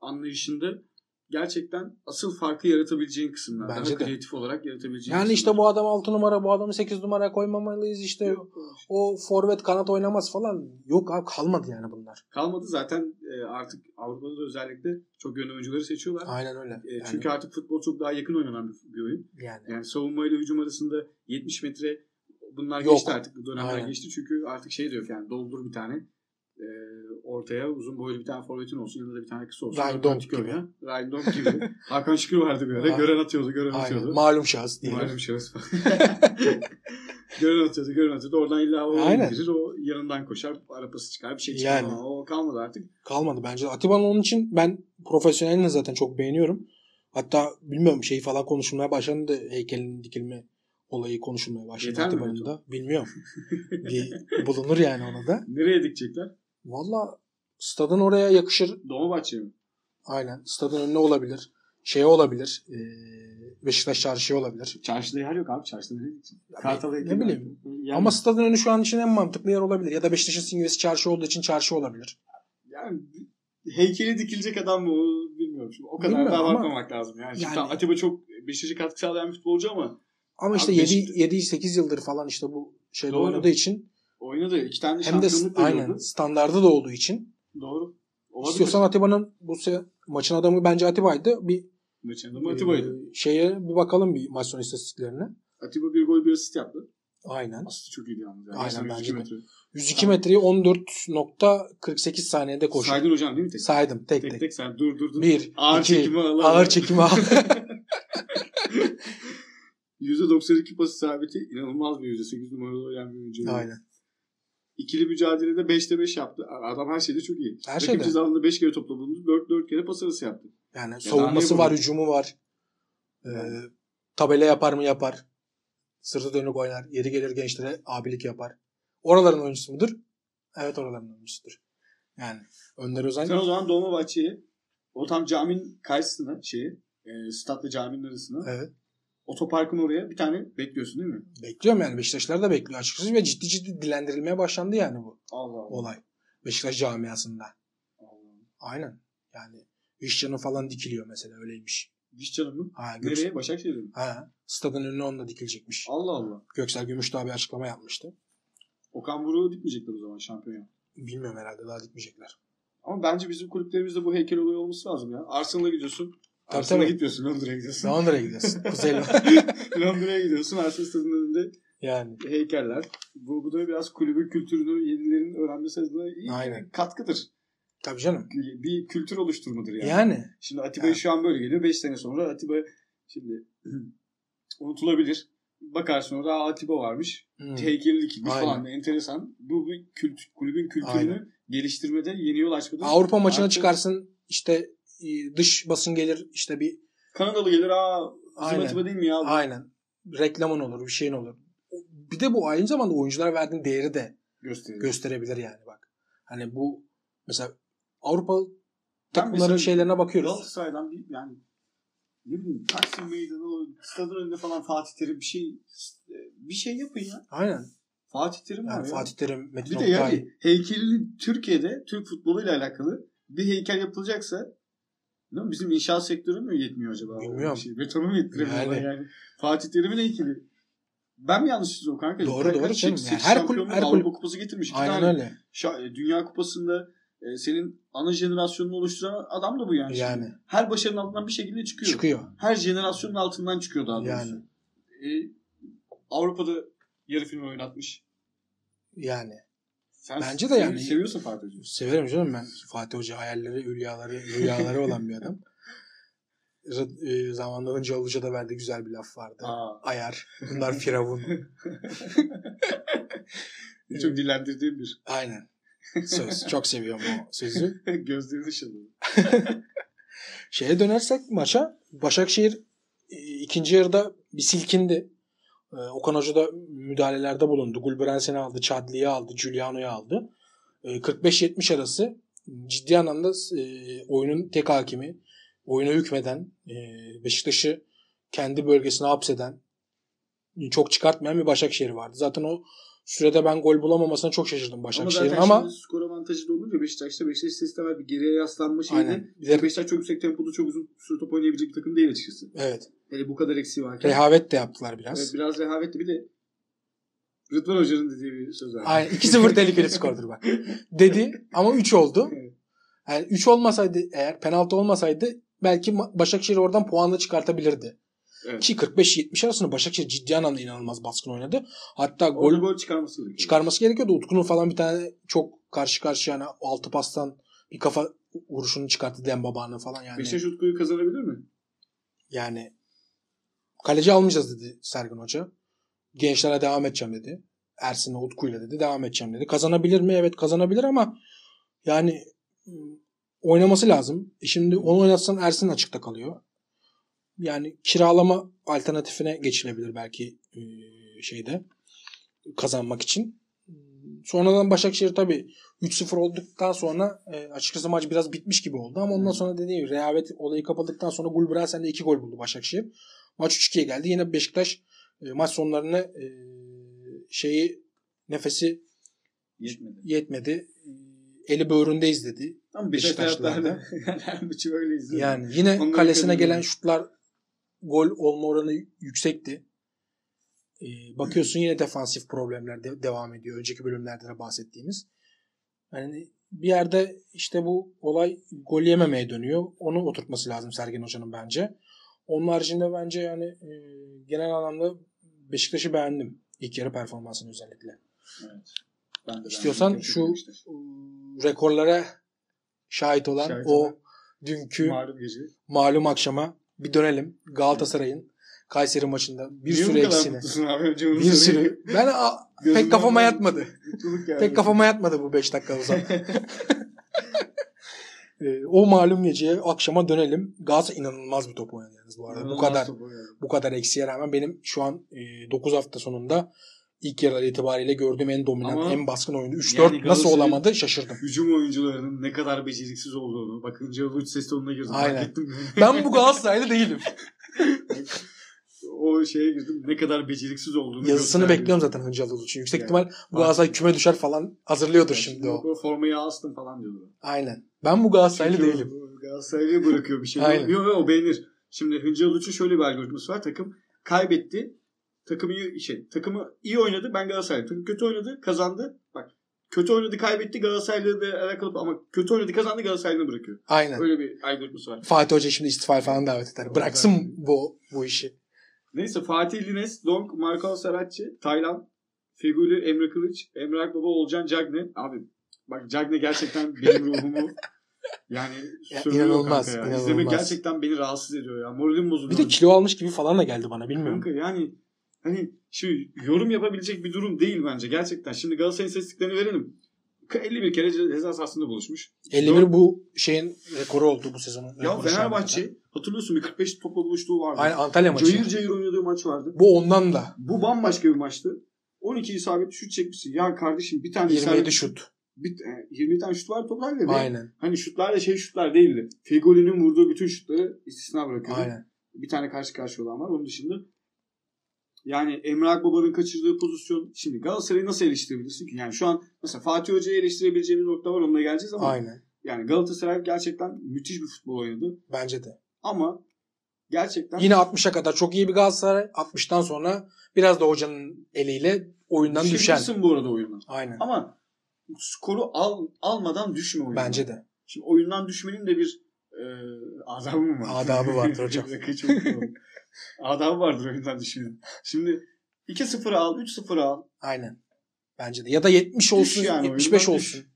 anlayışında gerçekten asıl farkı yaratabileceğin kısımlar. Bence Daha de. kreatif olarak yaratabileceğin Yani işte kısımlar. bu adam 6 numara, bu adamı 8 numara koymamalıyız işte. Yok. O forvet kanat oynamaz falan. Yok abi kalmadı yani bunlar. kalmadı zaten e, artık Avrupa'da da özellikle çok yönlü oyuncuları seçiyorlar. Aynen öyle. E, Yani, Çünkü artık futbol çok daha yakın oynanan bir, bir oyun. yani. Yani savunma ile hücum arasında 70 metre bunlar Yok. geçti artık. Bu dönemler Aynen. geçti. Çünkü artık şey diyor yani doldur bir tane e, ortaya uzun boylu bir tane forvetin olsun. Yanında da bir tane kısa olsun. Ryan gibi. Ryan Donk gibi. Hakan Şükür vardı bir ara. Gören atıyordu, gören Aynen. atıyordu. Malum şahıs diyelim. Malum şahıs gören atıyordu, gören atıyordu. Oradan illa o Aynen. indirir, o yanından koşar, arapası çıkar, bir şey çıkar. Yani. Ama o kalmadı artık. Kalmadı bence. Atiba'nın onun için ben profesyonelini zaten çok beğeniyorum. Hatta bilmiyorum şey falan konuşulmaya başlandı. Heykelin dikilme olayı konuşulmaya başladı Yeter Atiba'nın da. Bilmiyorum. bir bulunur yani ona da. Nereye dikecekler? Valla stadın oraya yakışır. Dolmabahçe'ye mi? Aynen. Stadın önüne olabilir. Şey olabilir. Ee, Beşiktaş çarşı olabilir. Çarşıda yer yok abi. Çarşıda? Ya Kartal'a ne bileyim. Yani, Ama stadın önü şu an için en mantıklı yer olabilir. Ya da Beşiktaş'ın simgesi çarşı olduğu için çarşı olabilir. yani heykeli dikilecek adam mı bilmiyorum. Şimdi o kadar Bilmiyorum da ama- abartmamak lazım. Yani, Yani- tamam, Atiba çok Beşiktaş'a katkı sağlayan bir futbolcu ama Ama işte Abi 7 Beşiktaş- 7 8 yıldır falan işte bu şeyde Doğru. oynadığı için oynadı. iki tane hem de aynen standardı da olduğu için Doğru. Olabilir. istiyorsan Atiba'nın bu se- maçın adamı bence Atiba'ydı. Bir Maçın adamı Atiba'ydı. e, şeye bir bakalım bir maç sonu istatistiklerine. Atiba bir gol bir asist yaptı. Aynen. Asist çok iyiydi yalnız. Yani. Aynen, bence de. metre. 102 metreyi 14.48 saniyede koştu. Saydın hocam değil mi tek? Saydım tek tek, tek. tek sen dur dur dur. Bir, Ağır iki, çekimi al. ağır çekimi al. %92 pas isabeti inanılmaz bir yüzde. 8 numaralı oynayan bir oyuncu. Aynen. İkili mücadelede 5'te 5 yaptı. Adam her şeyde çok iyi. Her Rakip şeyde. cezasında 5 kere topla bulundu. 4 4 kere pas arası yaptı. Yani daha savunması var, hücumu var. Ee, Yani. tabela yapar mı yapar. Sırtı dönük oynar. Yeri gelir gençlere abilik yapar. Oraların oyuncusu mudur? Evet oraların oyuncusudur. Yani Önder Özen Sen o zaman Dolmabahçe'ye o tam caminin karşısına şeyi e, statla caminin arasına evet, otoparkın oraya bir tane bekliyorsun değil mi? bekliyorum yani. Beşiktaşlar da bekliyor açıkçası ve ciddi ciddi dilendirilmeye başlandı yani bu Allah Allah. olay. Beşiktaş camiasında. Allah. Aynen. Yani Vişcan'ın falan dikiliyor mesela öyleymiş. Diş canım mı? Ha, Gök- Nereye? Başakşehir'e mi? Ha, stadın önüne onunla dikilecekmiş. Allah Allah. Göksel Gümüşdağ bir açıklama yapmıştı. Okan Buruk'u dikmeyecekler o zaman şampiyon. Bilmiyorum herhalde daha dikmeyecekler. Ama bence bizim kulüplerimizde bu heykel olayı olması lazım ya. Arsenal'a gidiyorsun. Arsenal'a gitmiyorsun. Londra'ya gidiyorsun. Londra'ya gidiyorsun. Kuzey Londra'ya gidiyorsun. Arsenal stadının önünde Yani. heykeller. Bu, bu da biraz kulübün kültürünü yenilerin öğrenmesi adına iyi Aynen. bir katkıdır. Tabii canım. Bir kültür oluşturmadır yani. Yani. Şimdi Atiba'yı Yani. şu an böyle geliyor. 5 sene sonra Atiba şimdi unutulabilir. Bakarsın orada "Aa, Atiba varmış. Hmm. Heykeli dikilmiş Aynen. falan. Enteresan. Bu bir kült, kulübün kültürünü Aynen. geliştirmede yeni yol açmadır. Avrupa maçına Artık çıkarsın işte dış basın gelir işte bir Kanadalı gelir. Aa bizim Aynen. Değil mi ya? bu?" aynen reklamın olur bir şeyin olur. Bir de bu aynı zamanda oyunculara verdiğin değeri de Gösteriyor. gösterebilir yani bak. Hani bu mesela Avrupa takımların şeylerine bakıyoruz. Galatasaray'dan bir yani ne bileyim Taksim Meydanı stadın önünde falan Fatih Terim bir şey bir şey yapın ya. Aynen. Fatih Terim var Yani ya. Fatih Terim, Metin Bir de yani heykelli Türkiye'de Türk futboluyla alakalı bir heykel yapılacaksa değil mi? bizim inşaat sektörü mü yetmiyor acaba? Bilmiyorum. Bir Şey, betonu mu yettiremiyorlar Yani. yani. Fatih Terim'in heykeli. Ben mi yanlış çiziyorum kanka? Doğru, Kaç- doğru sekiz Yani her kulüp- her Avrupa kulüp- Kupası getirmiş. Aynen tane. öyle. Şa- Dünya Kupası'nda e, senin ana jenerasyonunu oluşturan adam da bu yani. Yani. Şimdi Her başarının altından bir şekilde çıkıyor. Çıkıyor. Her jenerasyonun altından çıkıyor daha doğrusu. Yani. E, Avrupa'da yarı final oynatmış. Yani. Sen Bence de yani- Seviyorsun Fatih Hoca'yı. Severim canım ben Fatih Hoca hayalleri, hülyaları, rüyaları olan bir adam. e, zamanında Hıncı Alıcı'da verdiği güzel bir laf vardı. Aa. Ayar. Bunlar firavun. Çok dilendirdiğim bir Aynen. Söz. Çok seviyorum o sözü. gözleri dışında. Şeye dönersek maça Başakşehir e, ikinci yarıda bir silkindi. E, Okan Hoca da müdahalelerde bulundu. Gulbransen'i aldı, Chadli'yi aldı, Giuliano'yu aldı. E, 45-70 arası ciddi anlamda e, oyunun tek hakimi, oyuna hükmeden, e, Beşiktaş'ı kendi bölgesine hapseden, çok çıkartmayan bir Başakşehir vardı. Zaten o sürede ben gol bulamamasına çok şaşırdım Başakşehir'in ama, ama, zaten skor avantajı da olunca Beşiktaş'ta Beşiktaş sistemel bir geriye yaslanma şeydi. aynen. Bir de, Beşiktaş çok yüksek tempoda çok uzun süre top oynayabilecek bir takım değil açıkçası. evet. Hele bu kadar eksiği varken. Rehavet de yaptılar biraz. Evet, biraz rehavetli bir de Rıdvan Hoca'nın dediği bir söz var. Aynen 2-0 tehlikeli skordur bak. Dedi ama 3 oldu. Evet. Yani 3 olmasaydı eğer penaltı olmasaydı belki Başakşehir oradan puanla çıkartabilirdi. Evet. Ki 45-70 arasında Başakşehir ciddi anlamda inanılmaz baskın oynadı. Hatta Gol, gol gol çıkarması gerekiyor. çıkarması gerekiyordu. Utku'nun falan bir tane çok karşı karşıya yani altı pastan bir kafa vuruşunu çıkarttı Dembaba'nın falan yani. Beşiktaş Utku'yu kazanabilir mi? Yani kaleci almayacağız dedi Sergen Hoca. Gençlere devam edeceğim dedi. Ersin'le Utku'yla dedi. Devam edeceğim dedi. Kazanabilir mi? Evet kazanabilir ama yani ım, oynaması lazım. E şimdi onu oynatsan Ersin açıkta kalıyor. Yani kiralama alternatifine geçilebilir belki e, şeyde kazanmak için. Sonradan Başakşehir tabii 3-0 olduktan sonra e, açıkçası maç biraz bitmiş gibi oldu ama ondan sonra dediğim gibi rehavet olayı kapadıktan sonra Gulbrandsen'de 2 gol buldu Başakşehir. Maç 3-2'ye geldi. Yine Beşiktaş e, maç sonlarını e, şeyi nefesi Yetmedi. yetmedi. E, eli böğründeyiz dedi. Ama Beşiktaş Beşiktaşlılar da. hayatlarında yani her maçı öyle izliyor. Yani yine Onları kalesine gelen ediyorum. şutlar gol olma oranı yüksekti. Ee, bakıyorsun yine defansif problemler de- devam ediyor. Önceki bölümlerde de bahsettiğimiz. Yani bir yerde işte bu olay gol yememeye dönüyor. Onu oturtması lazım Sergen Hoca'nın bence. Onun haricinde bence yani e, genel anlamda Beşiktaş'ı beğendim. İlk yarı performansını özellikle. Evet. Ben de İstiyorsan beğendim. şu Beşiktaş. e, rekorlara şahit olan Şahit o olan. dünkü malum gece. malum akşama bir dönelim. Galatasaray'ın Kayseri maçında bir Niye sürü onu Bir sürü. Ben a- pek kafama ben- yatmadı. Pek kafama yatmadı bu 5 dakika uzat. Ee, o malum geceye akşama dönelim. Galatasaray inanılmaz bir top oynadı yalnız bu arada. Bu İnanılmaz kadar top oynadı. bu kadar eksiğe rağmen benim şu an 9 hafta sonunda ilk yarılar itibariyle gördüğüm en dominant, Ama en baskın oyundu. 3-4 yani nasıl olamadı şaşırdım. Hücum oyuncularının ne kadar beceriksiz olduğunu bakınca Luch ses tonuna girdim. Aynen. Ben bu Galatasaraylı değilim. o şeye girdim. Ne kadar beceriksiz olduğunu Yazısını bekliyorum zaten Hıncalı için. Yüksek Yani. ihtimal bu Galatasaray küme düşer falan hazırlıyordur Yani şimdi o. O formayı astım falan diyordu. Aynen. Ben bu Galatasaraylı Çünkü değilim. o Galatasaray'ı bırakıyor bir şey. Aynen. Yok yok o beğenir. Şimdi Hıncal Uç'un şöyle bir algoritması var. Takım kaybetti. Takım iyi, şey, takımı iyi oynadı. Ben Galatasaray'ım. Takım kötü oynadı. Kazandı. Bak kötü oynadı kaybetti Galatasaray'la da alakalı ama kötü oynadı kazandı Galatasaray'ını bırakıyor. Aynen. Öyle bir algoritması var. Fatih Hoca şimdi istifa falan davet eder. Bıraksın bu bu işi. Neyse Fatih Lines, Donk, Marco Saratçı, Taylan, Feguli, Emre Kılıç, Emre Akbaba, Olcan Cagne. Abi bak Cagne gerçekten benim ruhumu yani Ya, inanılmaz, kanka ya. inanılmaz. İzlemek gerçekten beni rahatsız ediyor ya. Moralim bozuluyor. Bir de kilo almış gibi falan da geldi bana bilmiyorum. Kanka yani hani şu yorum yapabilecek bir durum değil bence gerçekten. Şimdi Galatasaray'ın istatistiklerini verelim. 51 kere ceza sahasında buluşmuş. 51 bu şeyin rekoru oldu bu sezonun. Ya. Fenerbahçe hatırlıyorsun bir 45 topla buluştuğu vardı. Aynen Antalya maçı. Cayır cayır oynadığı maç vardı. Bu ondan da. Bu bambaşka bir maçtı. 12 isabet şut çekmişsin. Ya kardeşim bir tane 27 isabet şut. Bir, e, 20 tane şut var toplar ve Aynen. hani şutlar da şey şutlar değildi. Fegoli'nin vurduğu bütün şutları istisna bırakıyordu. Aynen. Bir tane karşı karşıya olan var. Onun dışında yani Emre Akbaba'nın kaçırdığı pozisyon. Şimdi Galatasaray'ı nasıl eleştirebilirsin ki? Yani şu an mesela Fatih Hoca'yı eleştirebileceğimiz nokta var. Onunla geleceğiz ama Aynen. yani Galatasaray gerçekten müthiş bir futbol oynadı. Bence de. Ama gerçekten Yine 60'a kadar çok iyi bir Galatasaray. 60'tan sonra biraz da hocanın eliyle oyundan düşen. düşebilirsin bu arada oyundan. Aynen. Ama skoru al, almadan düşme oyundan. Bence de. Şimdi oyundan düşmenin de bir e, adabı mı var? Adabı vardır hocam. Çok adabı vardır oyundan düşmenin. Şimdi 2-0 al, 3-0 al. Aynen. Bence de. Ya da 70 olsun, Düş yani, 75 oyundan olsun. düş.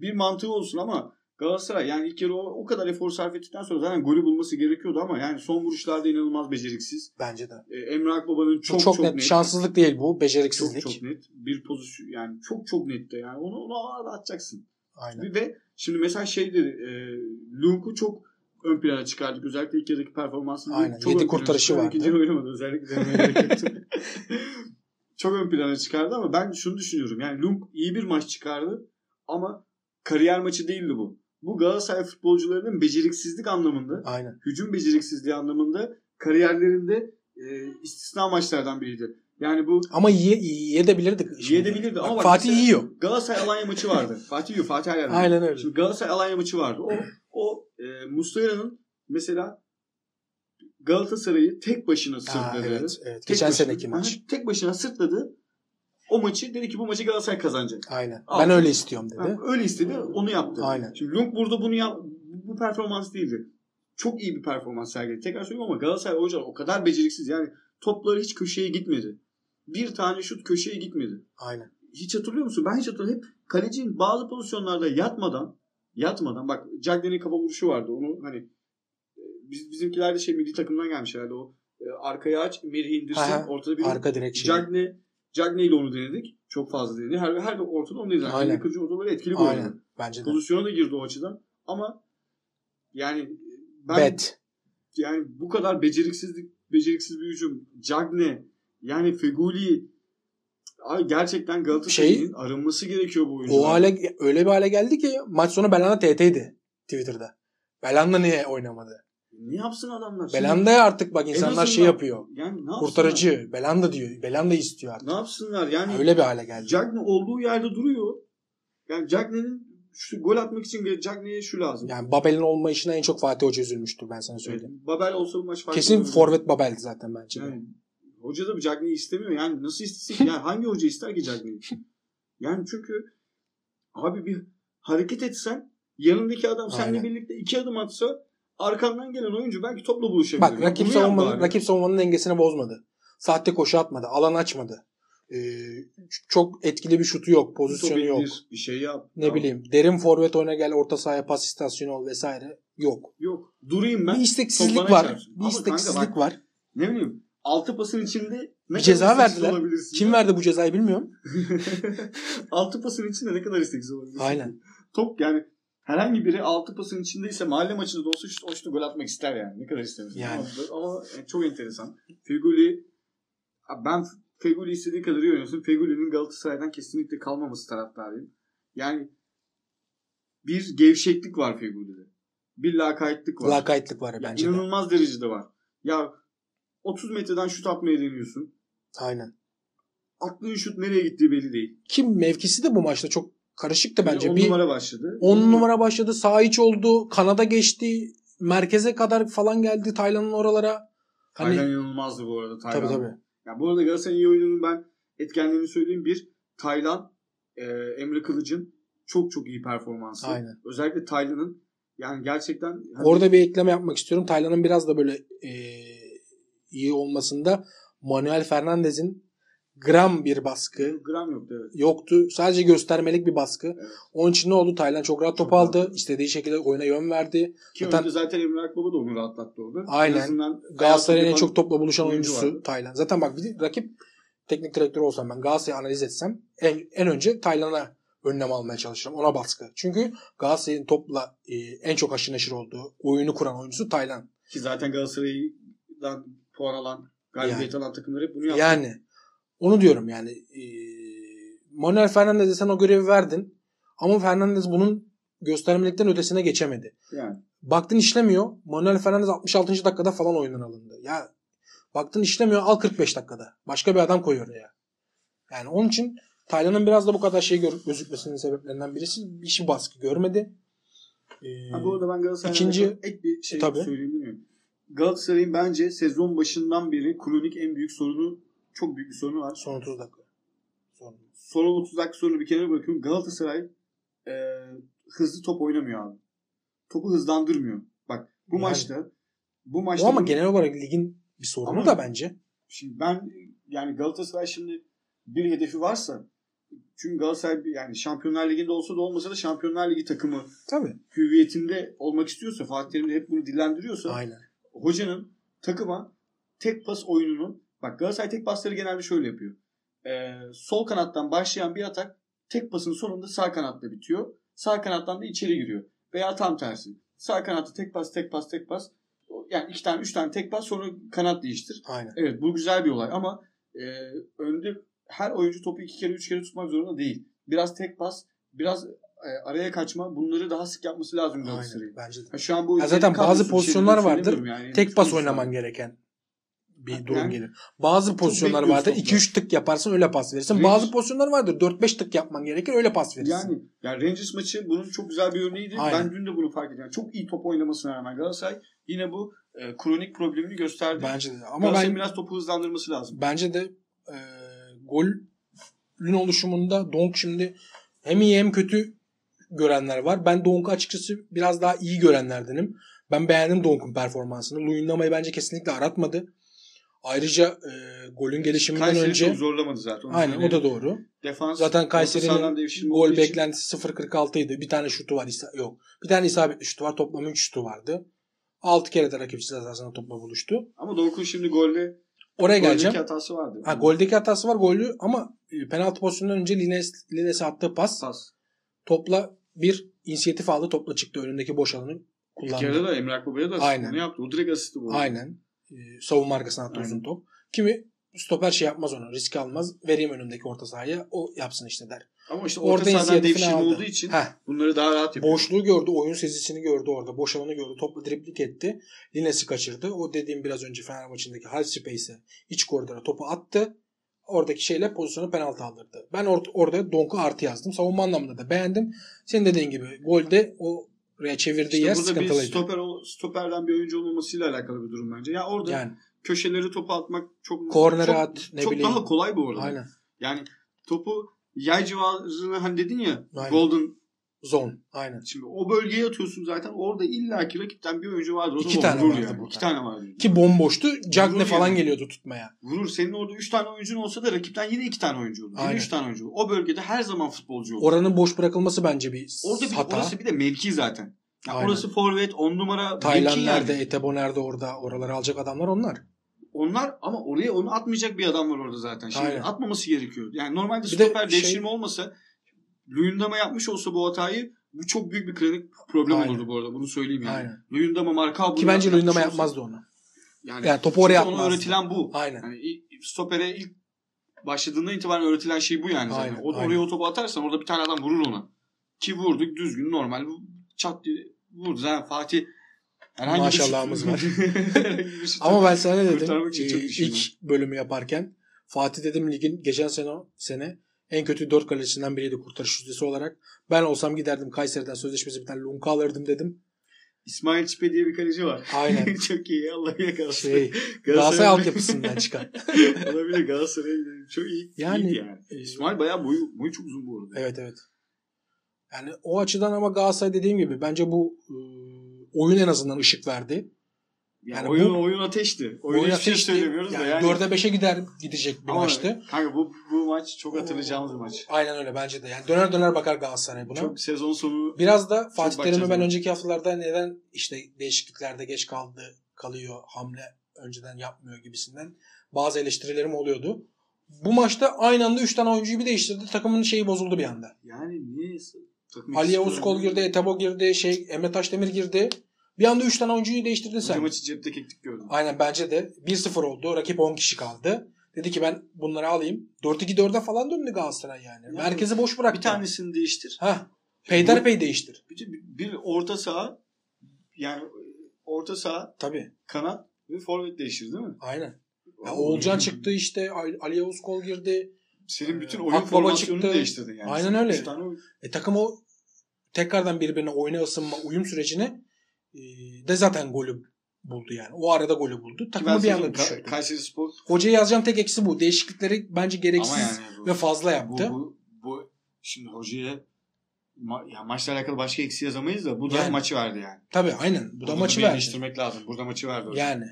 Bir mantığı olsun ama Galatasaray yani ilk yarı o, o kadar efor sarf ettikten sonra zaten golü bulması gerekiyordu ama yani son vuruşlarda inanılmaz beceriksiz. Bence de. Ee, Emre Akbaba'nın çok Çok, çok, net. net. Şanssızlık değil bu. çok Beceriksizlik. çok net. Bir pozisyon yani çok çok nette yani onu onu havada atacaksın. Aynen. Ve şimdi mesela şeydi e, Lunk'u çok ön plana çıkardık. Özellikle ilk yarıdaki performansını. Aynen. Çok Yedi ön plana kurtarışı çıkardı. vardı. İkinci oynamadı özellikle çok ön plana çıkardı ama ben şunu düşünüyorum. Yani Lunk iyi bir maç çıkardı ama kariyer maçı değildi bu. Bu Galatasaray futbolcularının beceriksizlik anlamında, Aynen. hücum beceriksizliği anlamında kariyerlerinde e, istisna maçlardan biriydi. Yani bu Ama yiye, yiyebilirdik. şimdi. Yiyebilirdi ama Bak, Fatih yiyor. Galatasaray Alanya maçı vardı. Fatih yiyor. Fatih Ayar. Aynen öyle. Şimdi Galatasaray Alanya maçı vardı. O o e, Mustafa'nın mesela Galatasaray'ı tek başına sırtladı. evet, evet. Tek Geçen başına- seneki maç. Tek başına sırtladı. O maçı dedi ki bu maçı Galatasaray kazanacak. Aynen. Aldı. Ben öyle istiyorum dedi. Ha, öyle istedi. Onu yaptı. Aynen. Şimdi Lunk burada bunu yap bu performans değildi. Çok iyi bir performans sergiledi. Tekrar söylüyorum ama Galatasaray hocalar o kadar beceriksiz. Yani topları hiç köşeye gitmedi. Bir tane şut köşeye gitmedi. Aynen. Hiç hatırlıyor musun? Ben hiç hatırlıyorum. Hep kalecinin bazı pozisyonlarda yatmadan yatmadan bak Cagney'in kafa vuruşu vardı. Onu hani e, biz bizimkiler de şey milli takımdan gelmiş herhalde o e, arkaya aç Merih indirsin ortada bir Arka direkt şey. Cagney Cagney ile onu denedik. Çok fazla denedik. Her her ortada onu denedik. Aynen. Yani yıkıcı ortaları etkili gol. Aynen. Bence de. Pozisyona da girdi o açıdan. Ama yani ben Bet. yani bu kadar beceriksizlik beceriksiz bir hücum. Cagney yani Feguli Abi gerçekten Galatasaray'ın Şey- arınması gerekiyor bu oyuncular. O hale öyle bir hale geldi ki maç sonu Belanda TT'ydi Twitter'da. Belanda niye oynamadı? Ne yapsın adamlar? Belanda'ya artık bak insanlar şey yapıyor. Yani ne? Kurtarıcı. Belanda diyor. Belanda istiyor artık. Ne yapsınlar? Yani Öyle bir hale geldi. Cagney olduğu yerde duruyor. Yani Cagney'in şu gol atmak için Cagney'e şu lazım. Yani Babel'in olma işine en çok Fatih Hoca üzülmüştür ben sana Evet, söyleyeyim. Babel olsa bu maç farklı Kesin forvet Babel'di zaten bence. Yani hoca da Cagney'i istemiyor. Yani nasıl istesin? Yani hangi hoca ister ki Cagney'i? Yani çünkü abi bir hareket etsen yanındaki adam seninle Aynen. birlikte iki adım atsa arkandan gelen oyuncu belki topla buluşabilir. Bak rakip Bunu savunmanın, rakip savunmanın dengesini bozmadı. Sahte koşu atmadı. Alan açmadı. Ee, çok etkili bir şutu yok. Pozisyonu Top yok. Bir şey yap. Ne Tamam. bileyim. Derin forvet oyuna gel orta sahaya pas istasyonu ol vesaire. Yok. Yok. Durayım ben. bir isteksizlik var. çarpsın. Bir Ama isteksizlik kanka bak, var. Ne bileyim. Altı pasın içinde ne Bir ceza verdiler. Kim ya? verdi bu cezayı bilmiyorum. altı pasın içinde ne kadar isteksiz olabilirsin? Aynen. Top yani herhangi biri altı pasın içindeyse mahalle maçında da olsa şu, o şutu gol atmak ister yani. Ne kadar istemez. Yani. Ama, ama çok enteresan. Feguli ben Feguli istediği kadar iyi oynasın. Feguli'nin Galatasaray'dan kesinlikle kalmaması taraftarıyım. Yani bir gevşeklik var Feguli'de. Bir lakaytlık var. Lakaytlık var Ya bence de. inanılmaz derecede var. Ya 30 metreden şut atmaya deniyorsun. Aynen. Attığın şut nereye gittiği belli değil. Kim mevkisi de bu maçta çok karışıktı bence. 10 bir numara başladı. 10 numara başladı. Sağ iç oldu. Kanada geçti. Merkeze kadar falan geldi Taylan'ın oralara. Hani Taylan inanılmazdı bu arada. Taylan. tabii tabii. Ya bu arada Galatasaray'ın iyi oyununun ben etkenlerini söyleyeyim. Bir, Taylan, e, Emre Kılıç'ın çok çok iyi performansı. Aynen. Özellikle Taylan'ın yani gerçekten hani Orada bir ekleme yapmak istiyorum. Taylan'ın biraz da böyle e, iyi olmasında Manuel Fernandez'in gram bir baskı gram yoktu evet. yoktu. Sadece göstermelik bir baskı. Evet. Onun için ne oldu? Taylan çok rahat top aldı. İstediği şekilde oyuna yön verdi. Ki Zaten- zaten Emre Akbaba da onu rahatlattı orada. Aynen. Galatasaray'ın en çok topla buluşan oyuncu oyuncusu vardı. Taylan. Zaten bak bir rakip teknik direktör olsam ben Galatasaray'ı analiz etsem en, en önce Taylan'a önlem almaya çalışırım. Ona baskı. Çünkü Galatasaray'ın topla e, en çok aşırı neşir olduğu oyunu kuran oyuncusu Taylan. Ki zaten Galatasaray'dan puan alan, galibiyet alan takımlar hep bunu yaptı. Yani onu diyorum yani e, Manuel Fernandez'e sen o görevi verdin ama Fernandez bunun göstermelikten ötesine geçemedi. Yani. Baktın işlemiyor. Manuel Fernandez 66. dakikada falan oyundan alındı. Ya baktın işlemiyor al 45 dakikada. Başka bir adam koyuyor ya. Yani onun için Taylan'ın biraz da bu kadar şey gör- gözükmesinin sebeplerinden birisi işi baskı görmedi. Ee, Ha, bu arada ben Galatasaray'dan İkinci- ek bir şey Tabii. söyleyebilir miyim? Galatasaray'ın bence sezon başından beri kronik en büyük sorunu çok büyük bir sorunu var. son 30 dakika. Son. Son 30 dakika sorunu bir kenara bırakıyorum. Galatasaray e, hızlı top oynamıyor abi. Topu hızlandırmıyor. Bak bu Yani. maçta bu maçta ama bunu- genel olarak ligin bir sorunu Ama- da bence. Şimdi ben yani Galatasaray şimdi bir hedefi varsa çünkü Galatasaray yani Şampiyonlar Ligi'nde olsa da olmasa da Şampiyonlar Ligi takımı Tabii. hüviyetinde olmak istiyorsa Fatih Terim de hep bunu dillendiriyorsa Aynen. Hocanın takıma tek pas oyununu bak Galatasaray tek pasları genelde şöyle yapıyor. Ee, sol kanattan başlayan bir atak tek pasın sonunda sağ kanatta bitiyor. Sağ kanattan da içeri giriyor. Veya tam tersi. Sağ kanatta tek pas tek pas tek pas. Yani iki tane üç tane tek pas sonra kanat değiştir. Aynen. Evet bu güzel bir olay ama e, önde her oyuncu topu iki kere üç kere tutmak zorunda değil. Biraz tek pas, biraz araya kaçma bunları daha sık yapması lazım Galatasaray'ın. Bence de. Ha, Şu an bu Ya zaten bazı bir pozisyonlar vardır. Yani. Tek pas Sonuçta- oynaman gereken bir Yani durum gelir. Bazı pozisyonlar vardır. topla. 2-3 tık yaparsın öyle pas verirsin. Rangers- Bazı pozisyonlar vardır. 4-5 tık yapman gerekir öyle pas verirsin. Yani, yani Rangers maçı bunun çok güzel bir örneğiydi. Aynen. Ben dün de bunu fark ettim. Yani çok iyi top oynamasına rağmen Galatasaray yine bu e, kronik problemini gösterdi. Bence de. Ama ben biraz topu hızlandırması lazım. bence de e, golün oluşumunda Donk şimdi hem iyi hem kötü görenler var. Ben Donk'u açıkçası biraz daha iyi görenlerdenim. Ben beğendim Donk'un performansını. Luyendama'yı bence kesinlikle aratmadı. Ayrıca e, golün gelişiminden Kayseri önce çok zorlamadı zaten. onu Aynen o da doğru. Defans Zaten Kayseri'nin gol için- beklentisi 0.46 idi. Bir tane şutu var. isa- Yok. Bir tane isabetli şutu var. Toplam 3 şutu vardı. 6 kere de rakip cezasına topla buluştu. Ama Doruk'un şimdi golde Oraya goldeki geleceğim. hatası vardı. Ha, goldeki hatası var golü ama e, penaltı pozisyonundan önce Lines, Lines'e attığı pas Pas. topla bir inisiyatif aldı. Topla çıktı. Önündeki boş alanı kullandı. de Emre Akbaba'ya da Aynen. asistini yaptı. O direkt asisti bu. Aynen. E, savunma arkasına attı Aynen. uzun top. Kimi stoper şey yapmaz onu. Risk almaz. Vereyim önümdeki orta sahaya. O yapsın işte der. Ama işte Orada orta sahadan devşirme aldı. olduğu için Heh. bunları daha rahat yapıyor. Boşluğu gördü, oyun sezisini gördü orada. Boş alanı gördü. Topla driplik etti. Lines'i kaçırdı. O dediğim biraz önce Fener maçındaki half space'e iç koridora topu attı. Oradaki şeyle pozisyonu penaltı aldırdı. Ben or- orada Donk'u artı yazdım. Savunma anlamında da beğendim. Senin dediğin gibi golde o oraya çevirdiği İşte yer burada bir sıkıntılıydı. stoper, stoperden bir oyuncu olmamasıyla alakalı bir durum bence. Ya orada Yani köşeleri topu atmak çok Kornere çok, at, ne çok bileyim. daha kolay bu arada. aynen. Yani topu yay civarını hani dedin ya Aynen. Golden Zone. Aynen. şimdi o bölgeye atıyorsun zaten orada illaki rakipten bir oyuncu vardır. O İki tane vurur vardı yani. burada. İki tane vardı. Ki bomboştu. Cagne falan yani. geliyordu tutmaya. Vurur. Senin orada 3 tane oyuncun olsa da rakipten yine 2 tane oyuncu olur. Yine. 3 tane oyuncu olur. O bölgede her zaman futbolcu olur. Oranın boş bırakılması bence bir Orada bir, hata. orası bir de mevki zaten. Yani Aynen. orası forvet 10 numara Taylan yani. nerede, Etebo nerede orada. Oraları alacak adamlar onlar. Onlar ama oraya onu atmayacak bir adam var orada zaten. Şimdi Aynen. atmaması gerekiyor. Yani normalde Bir de stoper şey- devşirme olmasa Luyendama yapmış olsa bu hatayı bu çok büyük bir kronik problem Aynen. olurdu bu arada. Bunu söyleyeyim yani. Aynen. Luyendama marka Ki bence Luyendama olsa- yapmazdı onu. Yani, Yani topu oraya ona atmazdı. öğretilen bu. Aynen. Yani stopere ilk başladığından itibaren öğretilen şey bu yani zaten. Aynen, O, aynen. oraya o topu atarsan orada bir tane adam vurur ona. Ki vurduk düzgün normal çat diye vurdu. Zaten Fatih herhangi Maşallahımız var. Ama ben sana ne dedim? Düşündüm. ilk bölümü yaparken Fatih dedim ligin geçen sene sene en kötü 4 kalecisinden biriydi kurtarış yüzdesi olarak. Ben olsam giderdim Kayseri'den sözleşmesi bir tane Lunka alırdım dedim. İsmail Çipe diye bir kaleci var. Aynen. çok iyi. Allah yakalasın. Şey, Galatasaray altyapısından çıkan. Olabilir Galatasaray çok iyi. Yani, yani. e, İsmail bayağı boyu, boyu çok uzun bu arada. Evet evet. Yani o açıdan ama Galatasaray dediğim gibi bence bu e, oyun en azından ışık verdi. Yani, Yani oyun, bu- oyun ateşti. Oyun Oyun şey ateşti. söylemiyoruz yani da yani. 4'e 5'e gider gidecek bir Ama maçtı. Kanka bu, bu maç çok hatırlayacağımız bir maç. Aynen öyle bence de. Yani döner döner bakar Galatasaray buna. Çok sezon sonu Biraz da Fatih Terim'i ben önceki haftalarda neden işte değişikliklerde geç kaldı, kalıyor, hamle önceden yapmıyor gibisinden bazı eleştirilerim oluyordu. Bu maçta aynı anda 3 tane oyuncuyu bir değiştirdi. Takımın şeyi bozuldu bir anda. yani niye takım Ali Yavuz Kol girdi, Etebo girdi, şey Emre Taşdemir girdi. Bir anda 3 tane oyuncuyu değiştirdin sen. maçı cepte keklik gördüm. Aynen bence de 1-0 oldu. Rakip 10 kişi kaldı. Dedi ki ben bunları alayım. 4-2-4'e falan döndü Galatasaray yani. Yani Merkezi boş bıraktı. Bir tanesini değiştir. Ha. Peyderpey değiştir. Bir, bir orta saha yani orta saha Tabii. kanat ve forvet değiştir değil mi? Aynen. Ya Oğulcan çıktı işte. Ali Yavuz Kol girdi. Senin bütün Ee, oyun Akbaba formasyonunu çıktı. değiştirdin yani. Aynen öyle. tane E, takım o tekrardan birbirine oyuna ısınma, uyum sürecini de zaten golü buldu yani. O arada golü buldu. Takımı bir anda Ka- düşürdü. Kayseri Spor Hocaya yazacağım tek eksi bu. Değişiklikleri bence gereksiz yani bu, ve fazla bu, yaptı. bu, bu şimdi hocaya ma- ya maçla alakalı başka eksi yazamayız da bu da Yani. maçı verdi yani. Tabii aynen. Bu da Burada maçı bir verdi. eleştirmek lazım. Burada maçı verdi. hocam. Yani.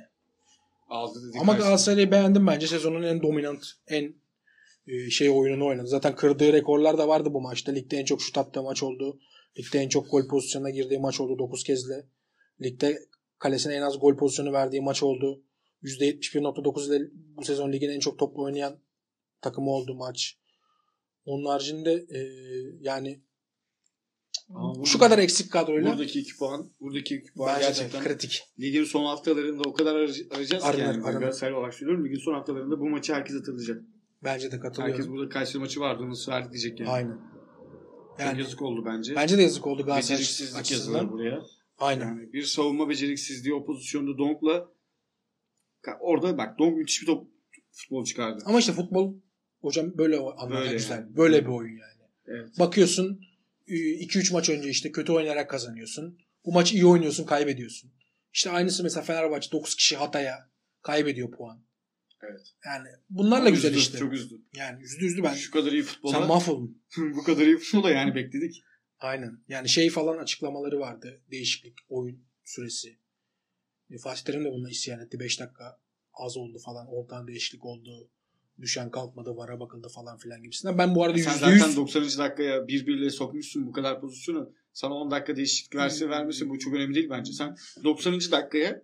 Aldı dedi Ama. Galatasaray'ı beğendim bence. Sezonun en dominant, en e, şey oyununu oynadı. Zaten kırdığı rekorlar da vardı bu maçta. Ligde en çok şut attığı maç oldu. Ligde en çok gol pozisyonuna girdiği maç oldu 9 kezle. Ligde kalesine en az gol pozisyonu verdiği maç oldu. %71.9 ile bu sezon ligin en çok toplu oynayan takımı oldu maç. Onun haricinde e, yani Ama şu kadar eksik kadroyla Buradaki iki puan, buradaki iki puan bence gerçekten kritik. ligin son haftalarında o kadar arayacağız arayacağız ki yani. aranır. Galatasaray olarak söylüyorum. Ligin son haftalarında bu maçı herkes hatırlayacak. Bence de Herkes katılıyorum. burada Kayseri maçı vardı onu verdik diyecek yani. Aynen. Çok Yani yazık oldu bence. bence de yazık oldu Galatasaray açısından. buraya. Aynen. Yani bir savunma beceriksizliği o pozisyonda Donk'la orada bak Donk müthiş bir top futbol çıkardı. Ama işte futbol hocam böyle anlamda Böyle güzel. yani. Böyle bir oyun yani. Evet. Bakıyorsun 2-3 maç önce işte kötü oynayarak kazanıyorsun. Bu maç iyi oynuyorsun kaybediyorsun. İşte aynısı mesela Fenerbahçe 9 kişi hataya kaybediyor puan. Evet. Yani bunlarla Çok güzel üzdü, işte. Çok üzdü. Yani yüzde yüzlü ben. Şu kadar iyi futbola. Sen mahvoldun. bu kadar iyi futbola yani bekledik. Aynen. Yani şey falan açıklamaları vardı. Değişiklik, oyun süresi. E, Fatih Terim de bununla isyan etti. 5 dakika az oldu falan. 10 tane değişiklik oldu. Düşen kalkmadı, vara bakıldı falan filan gibisinden. Ben bu arada Sen %100 zaten 90. dakikaya birbiriyle sokmuşsun bu kadar pozisyonu. Sana 10 dakika değişiklik verse vermesin bu çok önemli değil bence. Sen 90. dakikaya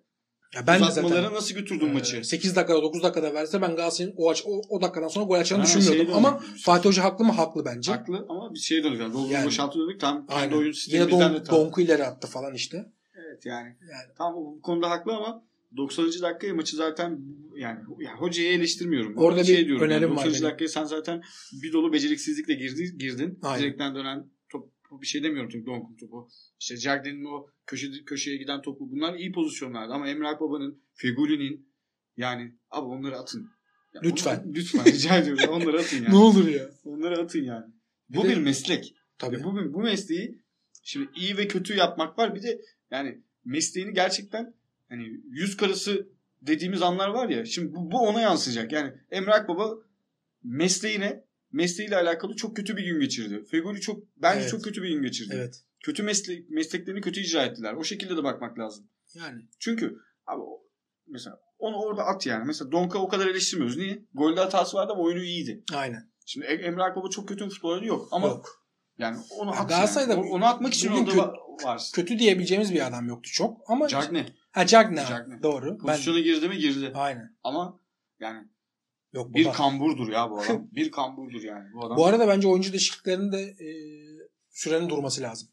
ya ben uzatmalara zaten nasıl götürdün maçı? 8 dakikada 9 dakikada verse ben Galatasaray'ın o, aç, o, o dakikadan sonra gol açacağını Ha, düşünmüyordum. şeye Ama döndük. Fatih Hoca haklı mı? Haklı bence. Haklı ama bir şeye dönüyor. Yani. Dolu Yani. boşaltı döndük. Tam kendi Aynen. oyun Yine sistemimizden de don, tam. Donku ileri attı falan işte. Evet yani. Yani Tamam bu konuda haklı ama 90. dakikaya maçı zaten yani ya hocayı eleştirmiyorum. Orada Şey bir diyorum yani, önerim var 90. benim. dakikaya sen zaten bir dolu beceriksizlikle girdi, girdin. Aynen. Direkten dönen top bir şey demiyorum çünkü Donk'un topu. İşte Cagney'in o köşe, köşeye giden topu. Bunlar iyi pozisyonlardı ama Emre Akbaba'nın, Fegüli'nin yani abi onları atın. Ya Lütfen. onları- lütfen rica ediyorum. Onları atın yani. ne olur ya. Onları atın yani. Bir Bu de- bir meslek. Tabii. Bu, bu mesleği şimdi iyi ve kötü yapmak var. Bir de yani mesleğini gerçekten hani yüz karası dediğimiz anlar var ya. Şimdi bu, bu ona yansıyacak. Yani Emre Akbaba mesleğine mesleğiyle alakalı çok kötü bir gün geçirdi. Feguli çok bence Evet. çok kötü bir gün geçirdi. Evet. Kötü meslek mesleklerini kötü icra ettiler. O şekilde de bakmak lazım. Yani Çünkü abi mesela onu orada at yani. Mesela Donka o kadar eleştirmiyoruz. Niye? Golde hatası vardı ama oyunu iyiydi. aynen. Şimdi E- Emre Akbaba çok kötü bir futbolcu yok ama Yok. yani onu at Galatasaray'da yani. Onu atmak için orada kö- va- varsın. Kötü diyebileceğimiz bir adam yoktu çok. Ama Cagne. ha Cagne. Cagne. Doğru. Ben, Pozisyona girdi mi girdi. aynen. Ama yani Yok bir baba. kamburdur ya bu adam. bir kamburdur yani bu adam. Bu arada bence oyuncu değişikliklerinin de e, sürenin durması lazım.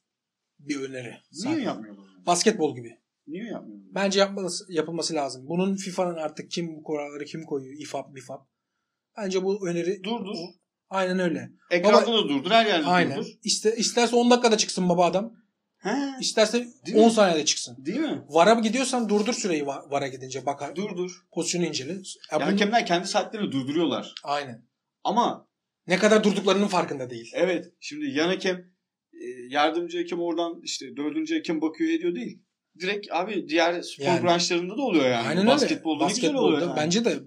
Bir öneri. Niye Sadece. yapmıyor bunu? Basketbol gibi. Niye yapmıyor bunu? Bence yapması, yapılması lazım. Bunun FIFA'nın artık kim bu kuralları kim koyuyor? İFAB, MIFAB. Bence bu öneri Durdur. Aynen öyle. Ekranda da durdur. Her yerde Aynen. durdur. İste, isterse 10 dakikada çıksın baba adam. He. İsterse Değil 10 mi? saniyede çıksın. Değil mi? VAR'a gidiyorsan durdur süreyi va- VAR'a gidince. Bakar. Durdur. Pozisyonu incele. Ya Ya bunu- hakemler kendi saatlerini durduruyorlar. Aynen. Ama Ne kadar durduklarının farkında değil. evet şimdi yan hakem e, yardımcı hakem oradan işte dördüncü hakem bakıyor ediyor değil. Direkt abi diğer spor Yani. branşlarında da oluyor yani. Aynen Basketbolda öyle. ne güzel oluyor Basketbolda yani. bence de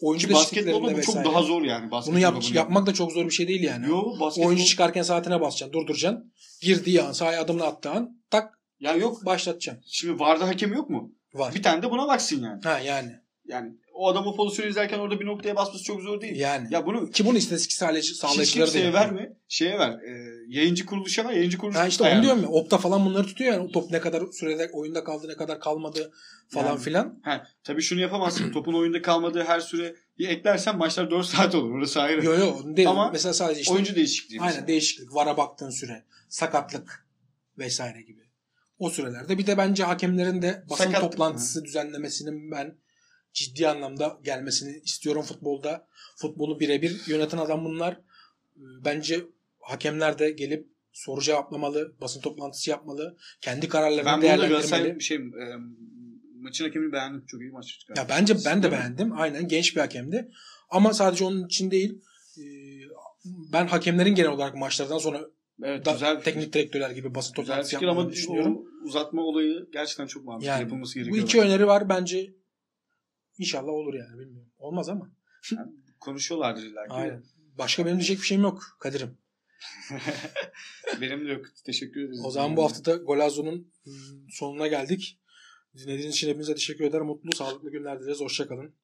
oyuncu basketbolda bu çok vesaire. daha zor yani. Bunu yap, bunu yapmak da çok zor bir şey değil yani. Yo basketbol. Oyuncu çıkarken saatine basacaksın, durduracaksın. Girdiği an, sahaya adımını attığı an tak Ya yok. başlatacaksın. Şimdi VAR'da hakem yok mu? Var. Bir tane de buna baksın yani. Ha yani. Yani o adam o pozisyonu izlerken orada bir noktaya basması çok zor değil. Yani. Ya bunu Ki bunu istatistik sağlayıcı, hiç sağlayıcıları da kimseye verme. Şeye ver. E, yayıncı kuruluşa ver. Yayıncı kuruluş. Ha işte onu diyorum ya. Opta falan bunları tutuyor yani. O top ne kadar sürede oyunda kaldı, ne kadar kalmadı falan Yani. filan. Ha, tabii şunu yapamazsın. Topun oyunda kalmadığı her süre eklersen maçlar 4 saat olur. Orası ayrı. Yo yo onu değil. Ama Mesela sadece işte Oyuncu değişikliği. aynen mesela. değişiklik, vara baktığın süre, sakatlık vesaire gibi. O sürelerde bir de bence hakemlerin de basın Sakatlık toplantısı düzenlemesinin ben ciddi anlamda gelmesini istiyorum futbolda. Futbolu birebir yöneten adam bunlar. Bence hakemler de gelip soru cevaplamalı, basın toplantısı yapmalı, kendi kararlarını Ben burada değerlendirmeli. Galatasaray şey, e, maçın hakemini beğendim. Çok iyi maç çıkardı. Ya bence ben de beğendim. Aynen genç bir hakemdi. Ama sadece onun için değil. e, Ben hakemlerin genel olarak maçlardan sonra Evet da, güzel fikir. teknik direktörler gibi basın toplantısı ama yapmalarını düşünüyorum. o uzatma olayı gerçekten çok mantıklı. Yani Yapılması Bu gerekiyor. iki öneri var bence. İnşallah olur yani bilmiyorum. Olmaz ama. Konuşuyorlardır illa ki. Aynen. Başka benim diyecek bir şeyim yok Kadir'im. Benim de yok. Teşekkür ederiz. O zaman bu hafta da Golazo'nun ım, sonuna geldik. Dinlediğiniz için hepinize teşekkür ederim. Mutlu, sağlıklı günler dileriz. Hoşçakalın.